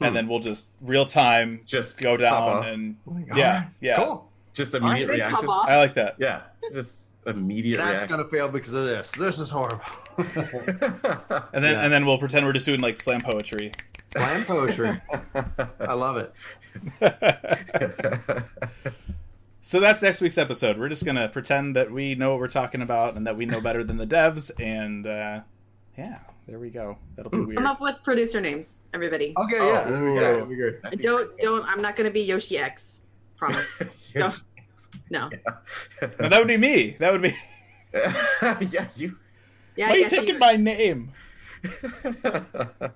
and then we'll just real time Just go down and All yeah, yeah. Cool. just immediate right, reaction. I like that. Yeah, just immediate That's reaction. gonna fail because of this. This is horrible. And then Yeah. and then we'll pretend we're just doing like slam poetry. Slam poetry. I love it. So that's next week's episode. We're just gonna pretend that we know what we're talking about and that we know better than the devs, and uh, yeah, there we go. That'll be weird. Come up with producer names, everybody. Okay. Oh, yeah. There we go. yeah. That'd be good. And don't don't. I'm not gonna be Yoshi X. Promise. Don't. No. No, that would be me. That would be. yeah, you. Yeah. Why are you guess taking my name?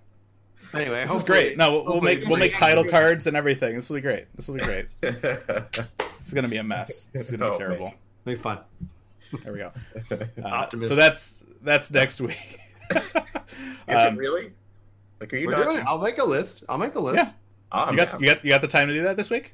Anyway, This is great. No, we'll, we'll make we'll make title cards and everything. This will be great. This will be great. This is gonna be a mess. This is gonna be Oh, terrible. man. Be fun. There we go. Uh, so that's that's next week. Is Um, it really? Like, are you doing. I'll make a list. I'll make a list. Yeah. Oh, you got you got you got the time to do that this week?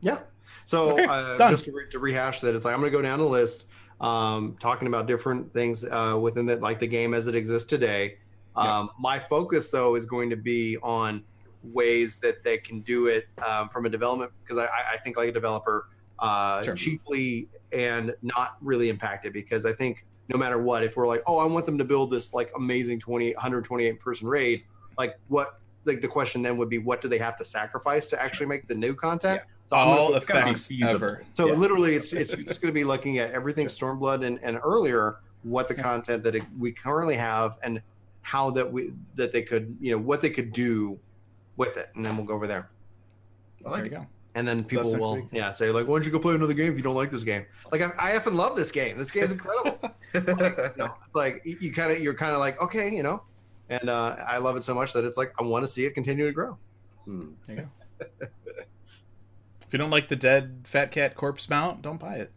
Yeah. So Okay, uh, just to, re- to rehash that, it's like I'm going to go down the list, um, talking about different things uh, within the like the game as it exists today. Um, My focus though is going to be on ways that they can do it um, from a development because I, I- I think like a developer uh, Sure. cheaply and not really impacted because I think no matter what, if we're like, oh, I want them to build this like amazing 20, 128 person raid, like what, like the question then would be, what do they have to sacrifice to actually make the new content? So I'm gonna All focus on- effects ever. so Yeah. literally, it's it's just going to be looking at everything Stormblood and, and earlier, what the content that it, we currently have, and how that we that they could you know what they could do with it, and then we'll go over there. I There like you it. go. And then people that's next will week. yeah say like, why don't you go play another game if you don't like this game? Like I, I effing love this game. This game's incredible. you know, it's like you, you kind of you're kind of like okay, you know, and uh, I love it so much that it's like I want to see it continue to grow. Hmm. There you go. if you don't like the dead fat cat corpse mount, don't buy it.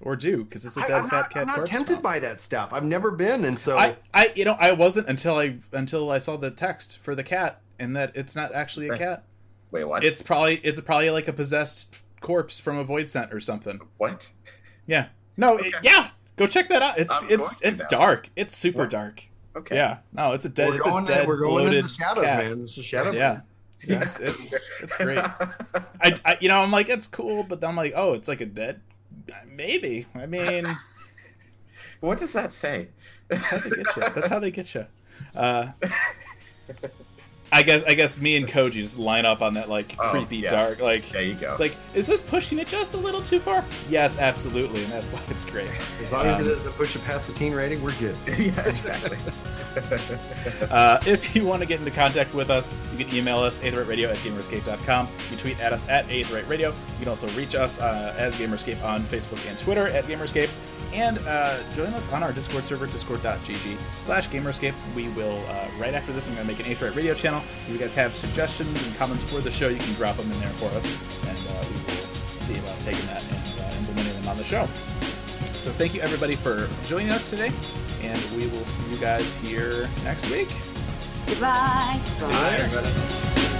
Or do because it's a dead am fat not, cat I'm not corpse tempted mount. by that stuff. I've never been, and so I, I, you know, I wasn't until I until I saw the text for the cat, and that it's not actually a cat. Wait, what? It's probably it's probably like a possessed corpse from a voidsent or something. what? Yeah. No. It, yeah. Go check that out. It's I'm it's it's now. dark. It's super What? dark. Okay. Yeah. No, it's a dead. we're it's a going, dead we're going bloated into the shadows, cat. man. It's a shadow. Yeah. It's, it's it's great. I, I you know I'm like it's cool, but I'm like oh it's like a dead. Maybe. I mean what does that say? that's how they get you. That's how they get you. Uh, I guess I guess me and Koji just line up on that like Oh, creepy yeah. dark like. There you go. It's like, is this pushing it just a little too far? Yes, absolutely, and that's why it's great. As long as Um, it doesn't push it past the teen rating, we're good. yeah, exactly. Uh, if you want to get into contact with us, you can email us, aetheryteradio at gamerescape.com. You tweet at us at aetheryteradio. You can also reach us uh, as Gamerescape on Facebook and Twitter at Gamerescape. And uh, join us on our Discord server, discord.gg slash Gamerescape. We will, uh, right after this, I'm going to make an Aetheryte Radio channel. If you guys have suggestions and comments for the show, you can drop them in there for us. And uh, we will see about taking that and uh, implementing them on the show. So thank you, everybody, for joining us today. And we will see you guys here next week. Goodbye. See you later. Bye.